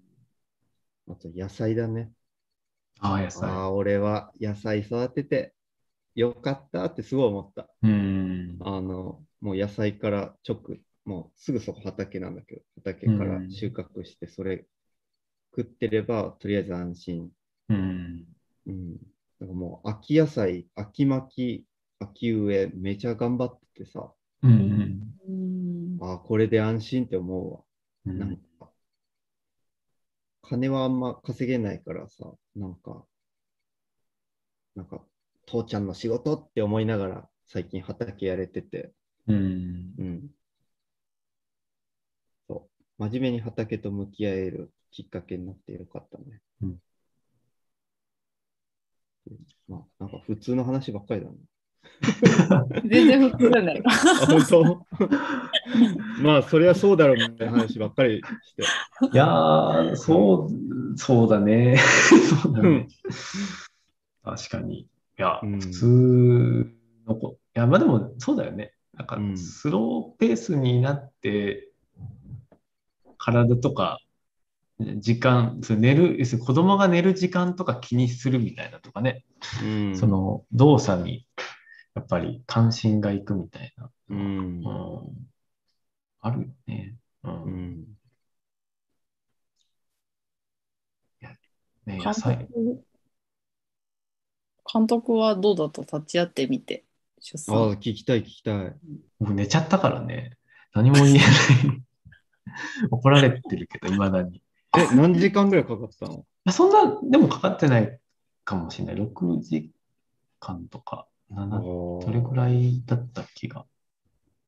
あと野菜だね。ああ、野菜。ああ、俺は野菜育ててよかったってすごい思った。うん。あの、もう野菜から直、もうすぐそこ畑なんだけど、畑からうん収穫して、それ食ってればとりあえず安心。うん。うん。なんかもう秋野菜、秋巻き、秋植え、めちゃ頑張っててさ、うん。うんああ、これで安心って思うわ。うん。なんか、金はあんま稼げないからさ、なんか、なんか、父ちゃんの仕事って思いながら最近畑やれてて、うん。うん。そう。真面目に畑と向き合えるきっかけになってよかったね。うんまあ、なんか普通の話ばっかりだね。全然普通じゃない。あ、本当？まあ、それはそうだろうみたいな話ばっかりして。いやー、そう、そうだね。そうだね。確かに。いや、うん普通の子。いや、まあでも、そうだよね。なんかう、んスローペースになって、体とか、時間、その寝る、要するに子供が寝る時間とか気にするみたいなとかね、うん。その動作にやっぱり関心がいくみたいな、うんう。んあるよね。うんうん。ね、野監菜。督監督はどうだった？立ち会ってみて、出ああ、産。聞きたい、聞きたい。僕寝ちゃったからね、何も言えない。怒られてるけど、いまだに。いえ、何時間ぐらいかかったの？や そんな、でもかかってないかもしれない。6時間とか、7、それぐらいだった気が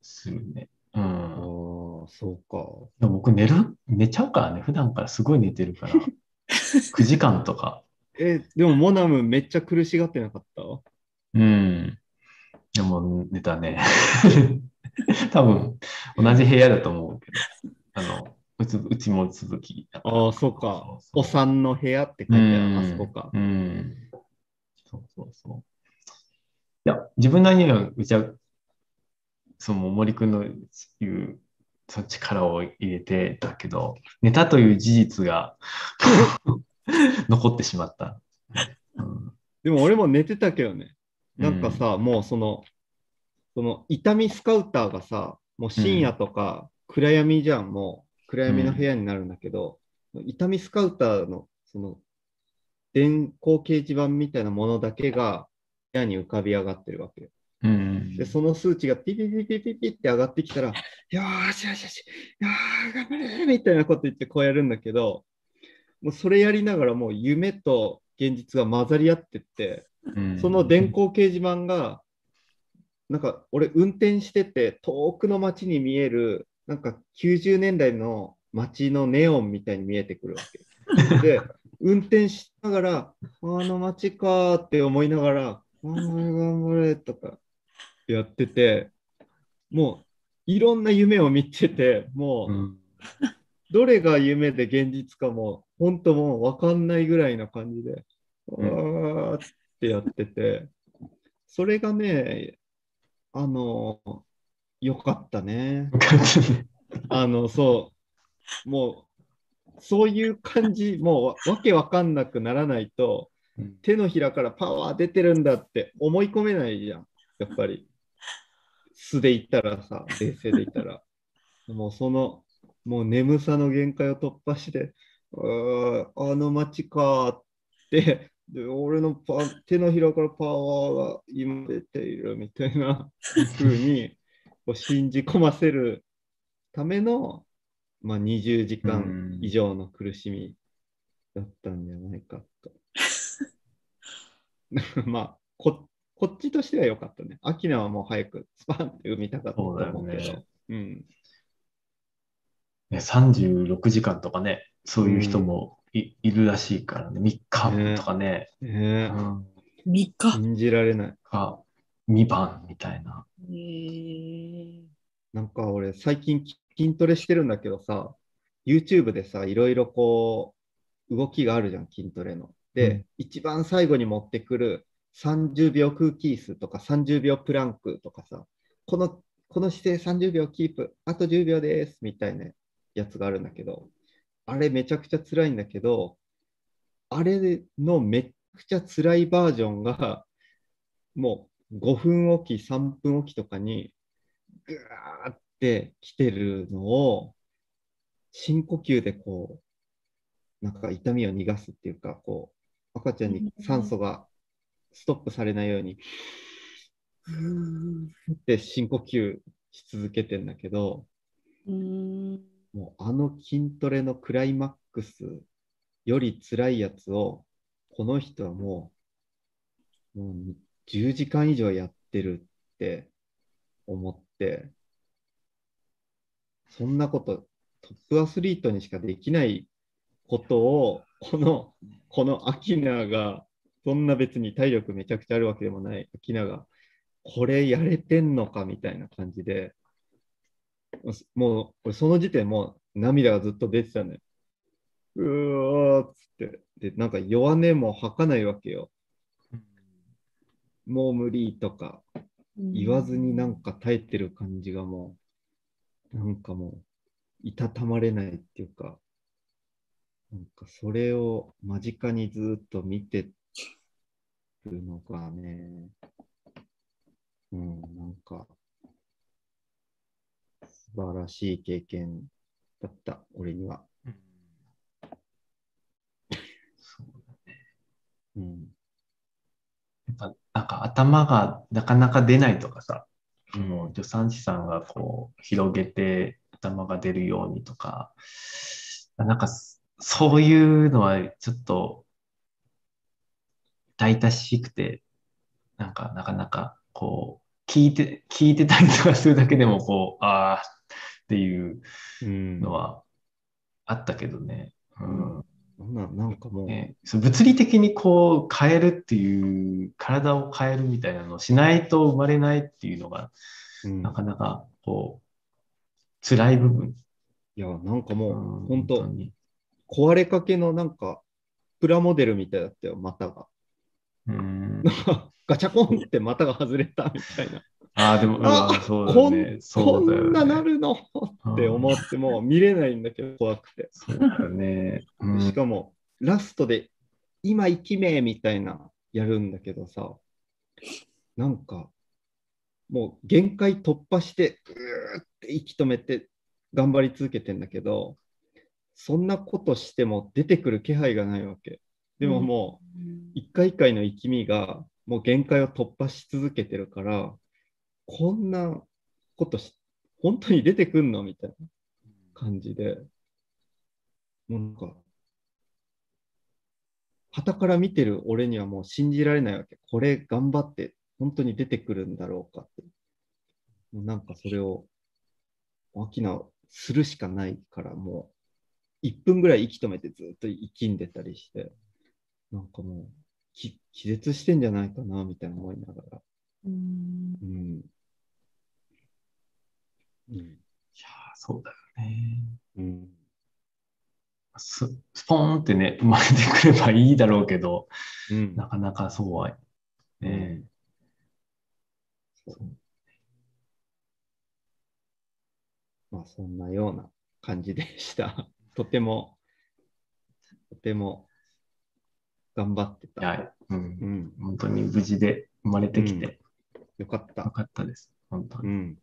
するね。うん。ああ、そうか。僕寝る、寝ちゃうからね、普段からすごい寝てるから。9時間とか。え、でもモナムめっちゃ苦しがってなかった？うん。でも寝たね。多分、同じ部屋だと思うけど。あの、うつうちも続き。ああ、そうか。おそうそう産の部屋って書いてある、あそこか。うん。そうそうそう。いや、自分なりには、うちは、その森くんの言う、その力を入れてたけど、寝たという事実が残ってしまった。うんでも俺も寝てたけどね。なんかさ、もうその、その痛みスカウターがさ、もう深夜とか暗闇じゃん、もう暗闇の部屋になるんだけど、痛みスカウターのその電光掲示板みたいなものだけが部屋に浮かび上がってるわけよ。うん。で、その数値がピピピピピピって上がってきたら、よーしよしよし、よー頑張れみたいなこと言ってこうやるんだけど、もうそれやりながらもう夢と現実が混ざり合ってって、うんその電光掲示板が、なんか俺運転してて遠くの街に見える、なんか90年代の街のネオンみたいに見えてくるわけ。で、運転しながら、あの街かーって思いながら、頑張れ頑張れとかやってて、もういろんな夢を見てて、もう、うんどれが夢で現実かも、本当もう分かんないぐらいな感じで、うんわーってやってて、それがね、あの、よかったね。あの、そう、もう、そういう感じ、もうわわけわかんなくならないと、うん手のひらからパワー出てるんだって思い込めないじゃん、やっぱり。素で言ったらさ、冷静で言ったら。もうその、もう眠さの限界を突破して、あの街かーって、で俺のパ手のひらからパワーが今出ているみたいな風にこう信じ込ませるための、まあ、20時間以上の苦しみだったんじゃないかと。まあこ、こっちとしては良かったね。アキナはもう早くスパンって産みたかったと思うけど。そうだよねうん。ね、36時間とかね、そういう人もい,、いるらしいからね、3日とかね、ねうん、3日。信じられない。か2番みたいな。えーなんか俺最近き筋トレしてるんだけどさ、YouTube でさ、いろいろこう動きがあるじゃん、筋トレの。で、うん一番最後に持ってくる30秒空気椅子とか30秒プランクとかさ、このこの姿勢30秒キープ、あと10秒ですみたいなやつがあるんだけど、あれめちゃくちゃ辛いんだけど、あれのめっちゃ辛いバージョンが、もう5分おき、3分おきとかに、ぐーって来てるのを、深呼吸でこう、なんか痛みを逃がすっていうか、こう、赤ちゃんに酸素がストップされないように、って深呼吸し続けてんだけど、もうあの筋トレのクライマックスより辛いやつを、この人はもう、もう10時間以上やってるって思って、そんなこと、トップアスリートにしかできないことを、この、このアキナが、そんな別に体力めちゃくちゃあるわけでもないアキナが、これやれてんのかみたいな感じで、もう、その時点もう涙がずっと出てたね。うわーっつって。で、なんか弱音も吐かないわけよ。もう無理とか言わずになんか耐えてる感じがもう、なんかもう、いたたまれないっていうか、なんかそれを間近にずっと見てるのがね、うん、なんか、素晴らしい経験だった、俺には。そううん。やっぱなんか頭がなかなか出ないとかさ、もう助産師さんがこう広げて頭が出るようにとか、なんかそういうのはちょっと痛々しくて、なんかなかなかこう聞いて、聞いてたりとかするだけでもこう、ああっていうのはあったけどね。うんななんかもう、ね、そう物理的にこう変えるっていう体を変えるみたいなのをしないと生まれないっていうのがうんなかなかこう辛い部分。いや、なんかもうんう、本当に。壊れかけのなんか、プラモデルみたいだったよ、股が。うん。ガチャコンって股が外れたみたいな。ああ、でも、うあわそうだこんよね。こそうだよんななね。るの？って思っても見れないんだけど、怖くて。そうだよね。うんしかも、ラストで、今生きめみたいなやるんだけどさ、なんか、もう限界突破して、うーって息止めて頑張り続けてんだけど、そんなことしても出てくる気配がないわけ。でももう、一回一回の生き身がもう限界を突破し続けてるから、こんなことし、本当に出てくんの？みたいな感じで、もうなんか、傍から見てる俺にはもう信じられないわけ。これ頑張って本当に出てくるんだろうかって。もうなんかそれを、アキナするしかないから、もう、1分ぐらい息止めてずっと生きんでたりして、なんかもう、き気絶してんじゃないかな、みたいな思いながら。うんうん。うん。いやーそうだよね。うん。ススポーンってね、生まれてくればいいだろうけど、うん。なかなかそうは、ね、そうまあ、そんなような感じでした。とても、とても頑張っていた。や、う、うんん。本当に無事で生まれてきてよかったよ。かったです。本当に。うん。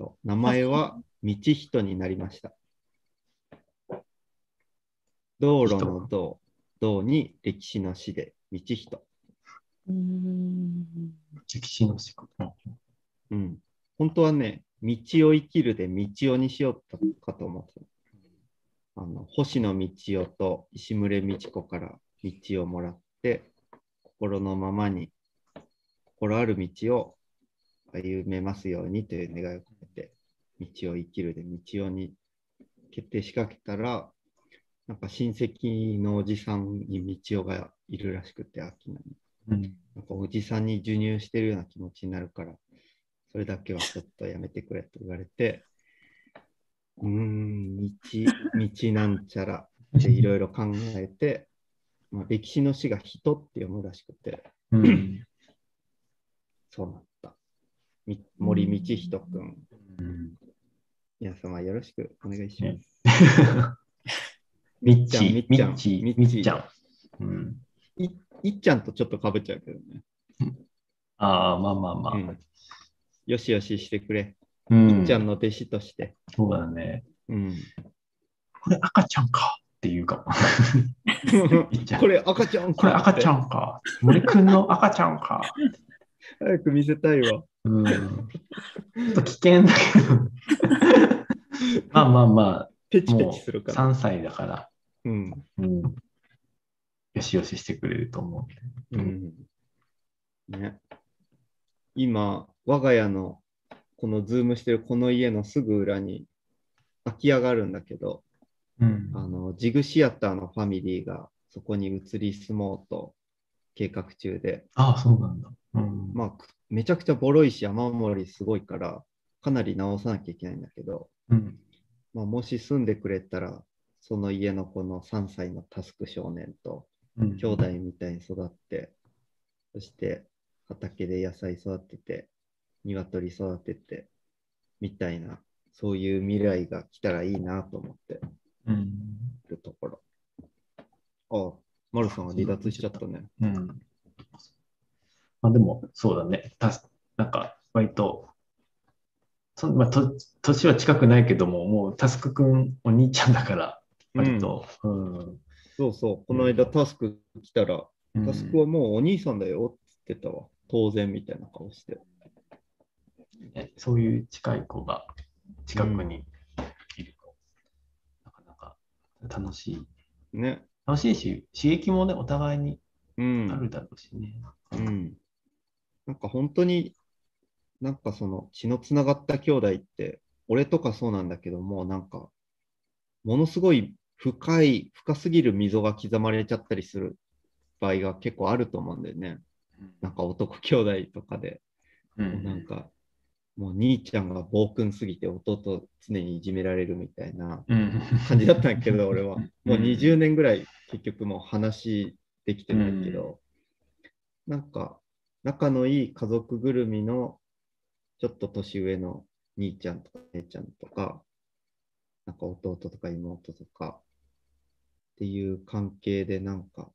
うんそう名前は道人になりました。道路の道、道に歴史の史で道人。うん歴史の仕事。うん。本当はね、道を生きるで道をにしようかと思ってた。あの星野道夫と石牟礼道子から道をもらって、心のままに、心ある道を歩めますようにという願いを込道を生きるで道をに決定しかけたら、なんか親戚のおじさんに道夫がいるらしくて、秋菜に。うん。なんかおじさんに授乳してるような気持ちになるから、それだけはちょっとやめてくれと言われて、うーん、道、道なんちゃらっていろいろ考えて、まあ、歴史の詩が人って読むらしくて、うん。そうなった。み森道人くん、うん皆様よろしくお願いしまねす。みっちゃんみっちー、みっちーみっちゃん。うん。いいっちゃんとちょっとかぶっちゃうけどね。ああ、まあまあまあ。うんよしよししてくれ。うんいっちゃんの弟子として。そうだね。うん、これ赤ちゃんかっていうか これ赤ちゃんこれ赤ちゃん。んか。森くんの赤ちゃんか。早く見せたいわ。うん。ちょっと危険だけど。まあまあまあ、ペチペチするから。3歳だから、うん。うん。よしよししてくれると思う。うん。ね。今、我が家のこのズームしてるこの家のすぐ裏に空き家があるんだけど、うん。あの、ジグシアターのファミリーがそこに移り住もうと計画中で、ああ、そうなんだ。うん。まあ、くめちゃくちゃボロいし雨漏りすごいから、かなり直さなきゃいけないんだけど、うん。まあ、もし住んでくれたら、その家のこの3歳のタスク少年とうん。兄弟みたいに育って、そして畑で野菜育てて、鶏育てて、みたいな、そういう未来が来たらいいなと思ってるところ。あ、マルさんは離脱しちゃったね。うん。まあでも、そうだね。たなんか、割と、そんまあ、と年は近くないけども、もうタスクくんお兄ちゃんだから、割と。うん。そうそう、この間タスク来たら、うんタスクはもうお兄さんだよって言ってたわ。当然みたいな顔して。ねそういう近い子が近くにいると、なかなか楽しい。ね。楽しいし、刺激もね、お互いにうん。あるだろうしね。うん。なんか本当に、なんかその血のつながった兄弟って、俺とかそうなんだけども、なんか、ものすごい深い、深すぎる溝が刻まれちゃったりする場合が結構あると思うんだよね。なんか男兄弟とかで、うんなんか、もう兄ちゃんが暴君すぎて弟常にいじめられるみたいなうん感じだったんやけど、俺は。もううん20年ぐらい結局もう話できてないけど、なんか仲のいい家族ぐるみのちょっと年上の兄ちゃんとか姉ちゃんとか、なんか弟とか妹とかっていう関係でなんか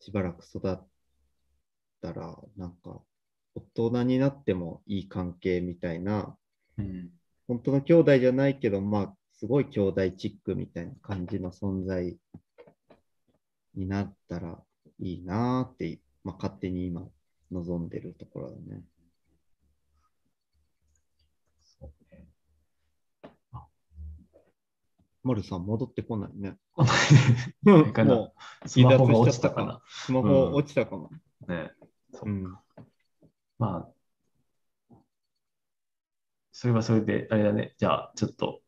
しばらく育ったら、なんか大人になってもいい関係みたいな、うん。本当の兄弟じゃないけど、まあ、すごい兄弟チックみたいな感じの存在になったらいいなーって、まあ、勝手に今望んでるところだね。そうねあ丸さん戻ってこないね。このうんかなもスマホが落ちたかな。うスマホ落ちたかも。ね。うん。まあ、それはそれで、あれだね。じゃあ、ちょっと、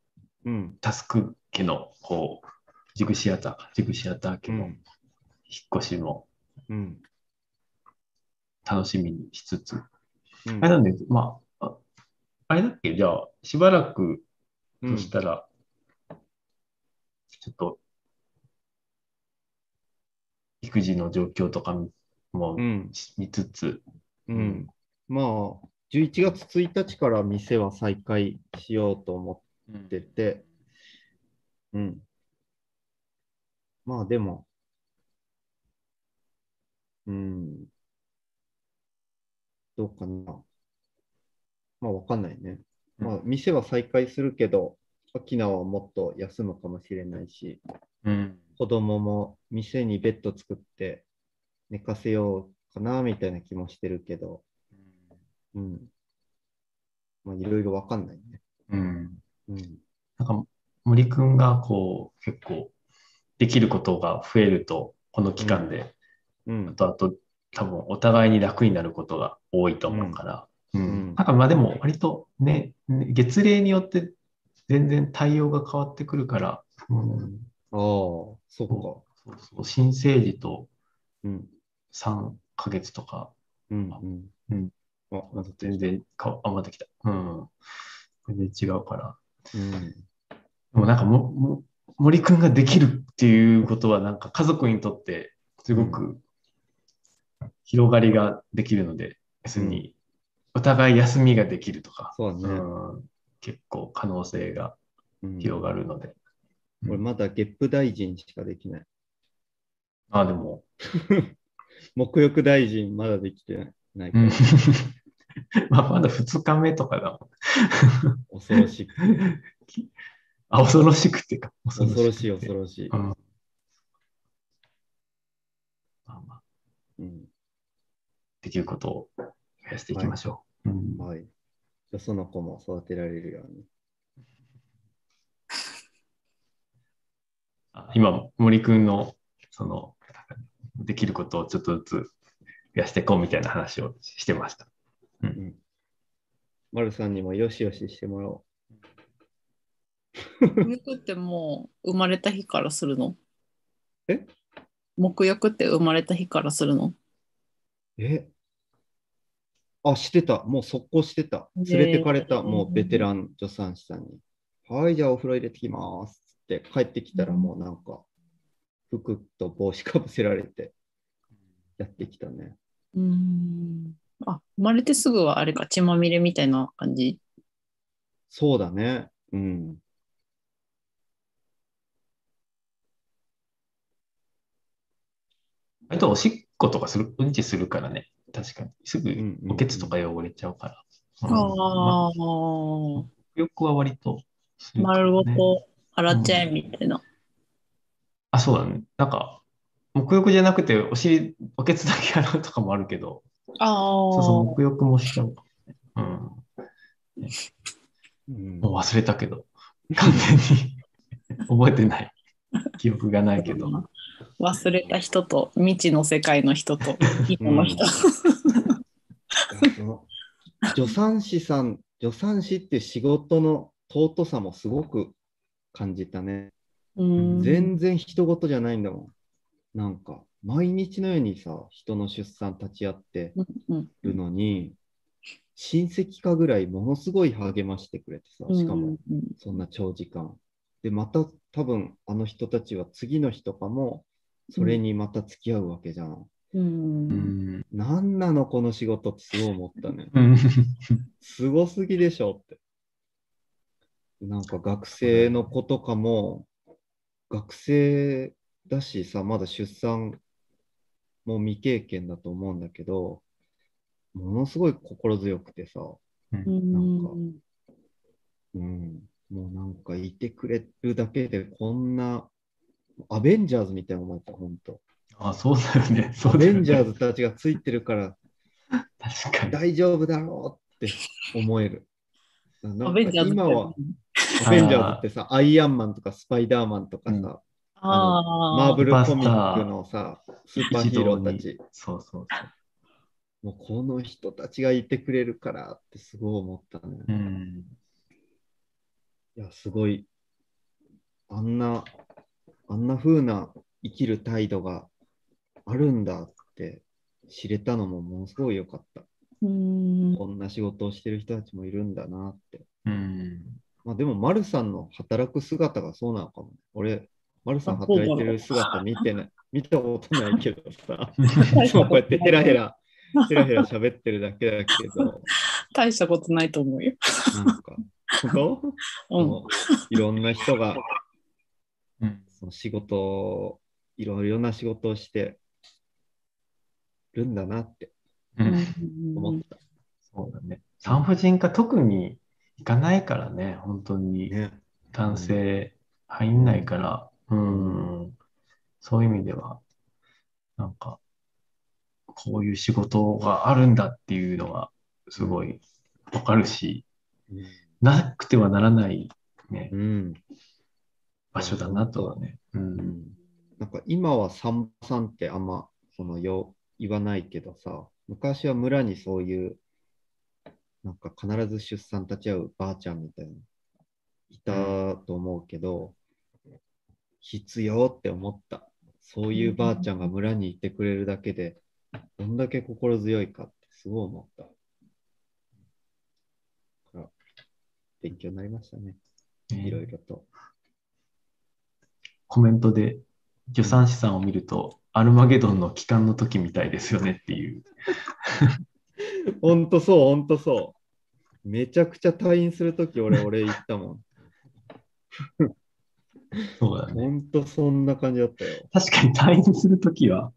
うん。タスク家の、こう、ジグシアターか、ジグシアター家の引っうん。越しもうん。楽しみにしつつ、うんあれなんで、まあ、ああれだっけ？じゃあ、しばらくうんとしたら、ちょっと、育児の状況とかもうん。見つつ、うん。まあ、11月1日から店は再開しようと思ってて、うん。まあでも、うん。どうかな。まあわかんないね。まあ店は再開するけど、沖縄はもっと休むかもしれないし、うん。子供も店にベッド作って寝かせようかなみたいな気もしてるけど、うん。まあいろいろわかんないね。うん。うん。なんか、森くんがこう、結構、できることが増えると、この期間で、うん。あとあと、多分お互いに楽になることが多いと思うから、うんうんなんかまあでも割とね、ね月齢によって全然対応が変わってくるから、うん、ああ、そそうそう新生児とうか。うん。3ヶ月とか、うん。うん。うん。あ、また全然か、あ、また来た。うん。全然違うから。うん。でもなんかも、も森くんができるっていうことは、なんか家族にとってすごく広がりができるので、別にお互い休みができるとか、そうだね。うん、結構可能性がうん広がるので。俺まだゲップ大臣しかできない。あ、でも、沐浴大臣まだできてない。まあまだ2日目とかだもん。恐ろしく。あ、恐ろしくっていうか、恐ろしい、恐ろしい。うんまあまあうん。できることを増やしていきましょう。うんはい。じゃあその子も育てられるように。あ今、森くんの、その、できることをちょっとずつ増やしていこうみたいな話をしてました。うん。丸さんにもよしよししてもらお沐浴 ってもう生まれた日からするの？え？沐浴って生まれた日からするの？う。え？あ、してた。もう速攻してた。ね連れてかれた。もうベテラン助産師さんに。はい、じゃあお風呂入れてきます。って帰ってきたらもうなんか、服と帽子かぶせられてやってきたね。うーん。あ、生まれてすぐはあれか、血まみれみたいな感じ？そうだね。うん。割とおしっことかする、うんちするからね。確かに。すぐうんうんうんおけつとか汚れちゃうから。うんあまあ、浴は割とね丸ごと洗っちゃえみたいな。あ、そうだね。なんか、沐浴じゃなくて、お尻、おけつだけ洗うとかもあるけど、ああ、そうそう、沐浴もしちゃうかもね。うんうん。もう忘れたけど、完全に覚えてない。記憶がないけど。忘れた人と未知の世界の人と 今の人。その助産師さん、助産師って仕事の尊さもすごく感じたね。うん全然人事じゃないんだもん。なんか、毎日のようにさ、人の出産立ち会ってうんるのに、親戚かぐらいものすごい励ましてくれてさ、しかもうんうんそんな長時間。で、また多分あの人たちは次の日とかもそれにまた付き合うわけじゃん。うんうん。なんなのこの仕事ってすごい思ったね。う んすごすぎでしょって。なんか学生の子とかも、学生だしさ、まだ出産も未経験だと思うんだけど、ものすごい心強くてさ、うんなんかうん、もうなんかいてくれるだけでこんな、アベンジャーズみたいな思った、ほんと。あ、そうだよね。そアうだよねベンジャーズたちがついてるから確かに。大丈夫だろうって思える。アベンジャーズ今は、アベンジャーズってさ、アイアンマンとかスパイダーマンとかさ、うんああ。マーブルコミックのさ、スーパーヒーローた一ち、そうそうもうこの人たちがいてくれるからってすごい思ったね。そう。うん。いや、すごい、あんな、あんな風な生きる態度があるんだって知れたのもものすごい良かった。うん。こんな仕事をしてる人たちもいるんだなって。うん。まあでも、丸さんの働く姿がそうなのかもね。俺、丸さん働いてる姿見てない、見たことないけどさ、いつもこうやってヘラヘラ、ヘラヘラ喋ってるだけだけど、大したことないと思うよ。なんか、いろんな人がうん。その仕事を、いろいろな仕事をしてるんだなってうん。思った。そうだね。産婦人科特に行かないからね、本当に。ね。男性入んないから、うん、そういう意味では、なんか、こういう仕事があるんだっていうのがすごいわかるし、なくてはならないね、うん。場所だなとはね。う。うんんなんか今は産婆さんってあんまそのよ言わないけどさ、昔は村にそういう、なんか必ず出産立ち会うばあちゃんみたいな、いたと思うけど、必要って思った。そういうばあちゃんが村にいてくれるだけで、どんだけ心強いかってすごい思った。だから勉強になりましたね。いろいろと。コメントで助産師さんを見ると、アルマゲドンの帰還の時みたいですよねっていう。ほんとそう、ほんとそう。めちゃくちゃ退院するとき、俺、俺言ったもん。そうだね。ほんとそんな感じだったよ。確かに退院する時は、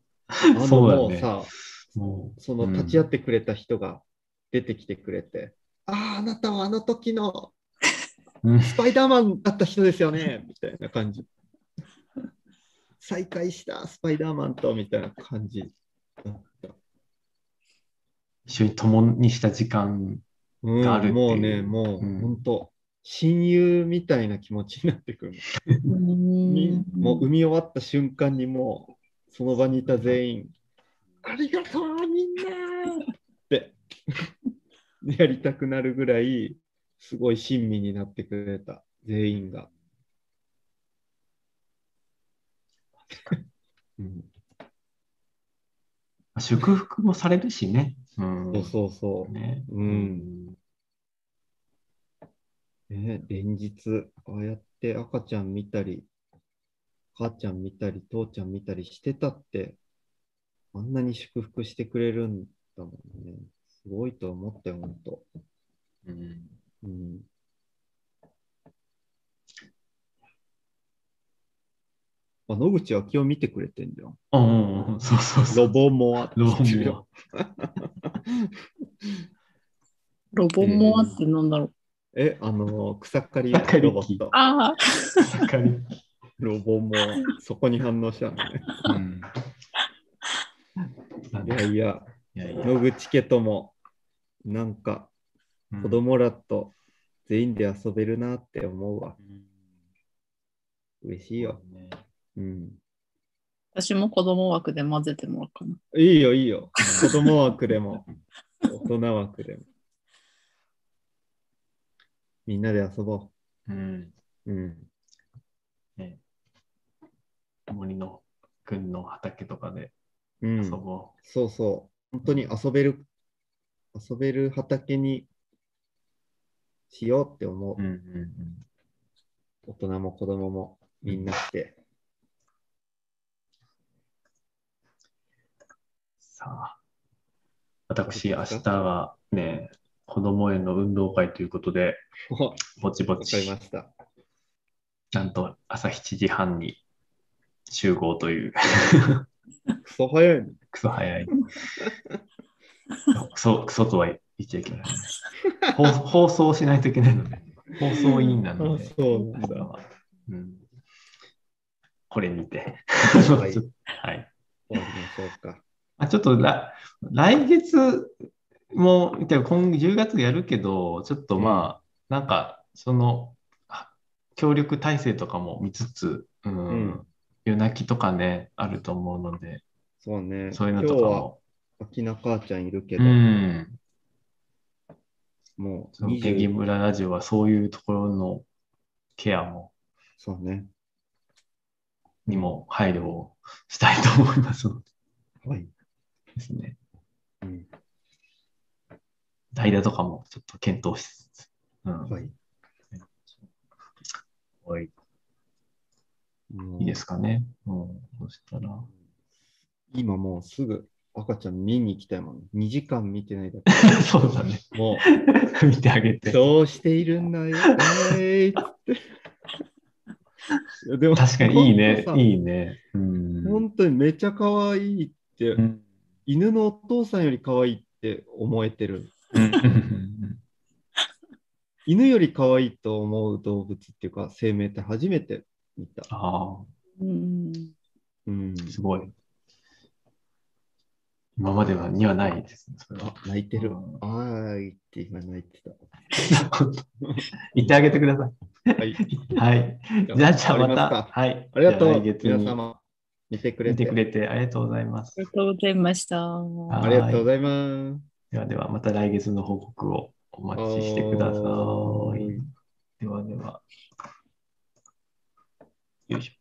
そうだねもうさ、もう、その立ち会ってくれた人が出てきてくれて、ああ、あなたはあの時のうんスパイダーマンだった人ですよね、みたいな感じ。再会したスパイダーマンと、みたいな感じ。だった。一緒に共にした時間、うん、があるっていう。もうね、もううん。本当、親友みたいな気持ちになってくる。もう産み終わった瞬間にもうその場にいた全員ありがとうみんな。って。やりたくなるぐらいすごい親身になってくれた全員が。うん、祝福もされるしね。うん。そうそうそう。ね。うんね、連日、ああやって赤ちゃん見たり、母ちゃん見たり、父ちゃん見たりしてたって、あんなに祝福してくれるんだもんね。すごいと思ったよ、ほんと。うん。うん。あ、野口昭夫見てくれてんじゃん。うんうんうん、そうそうそう。ロボモア。ロボモロボモアってなんだろう。え、あの、草刈りロボット。ああ、ア。わかる。ロボモア。そこに反応したのね。うん。いやいや、いやいや。野口家とも、なんか、うん子供らと全員で遊べるなって思うわ。嬉しいよ。ねうん。私も子供枠で混ぜてもらおうかな。いいよ、いいよ。子供枠でも、大人枠でも。みんなで遊ぼうん。う。うん。ね森の君の畑とかでうん。遊ぼそうそう。本当に遊べる、遊べる畑にしようって思う。う。うんうんうん。大人も子供もみんなして。さあ、私、明日はね、子供園の運動会ということで、わぼちぼち、ました。なんと朝7時半に集合という、クソ早いね。クソ早い。クソ、クソとは言っちゃいけない。放放送しないといけないので、放送委員なので、あそうなんだ。うん、これにて。はい。ちょっとはい。終わりましょうか。まあ、ちょっと来来月も、今10月やるけど、ちょっとまあ、なんか、その、協力体制とかも見つつ、うん。うん。夜泣きとかね、あると思うので、そうね。そういうのとかも、秋名母ちゃんいるけうど、ん、もうペギ20、村ラジオはそういうところのケアも、そうね。にも配慮をしたいと思いますのはい。でですね。うん、代打とかもちょっと検討しつつ。うん。はい。はい。いいですかね。うん。そしたら。今もうすぐ赤ちゃん見に行きたいもん。2時間見てないだけ。そうだね。も 見てあげう、て。どうしているんだよ、えーいって。でも確かにいいね。いいね。うん。本当にめちゃ可愛いって、うん犬のお父さんより可愛いって思えてる。うん 犬より可愛いと思う動物っていうか、生命って初めて見た。あうん。うん。あ、すごい。今まではにはないですね、それは。あ、泣いてる。うんあーいって今泣いてた。言ってあげてくださはい。い。はい。じゃあ、じゃあまた。はい。ありがとうじゃ来、月に皆様。見てくれて。見てくれてありがとうございますあり。がとうございました。はありがとうございます。ではでは、また来月の報告をお待ちしてください。ではでは。よいしょ。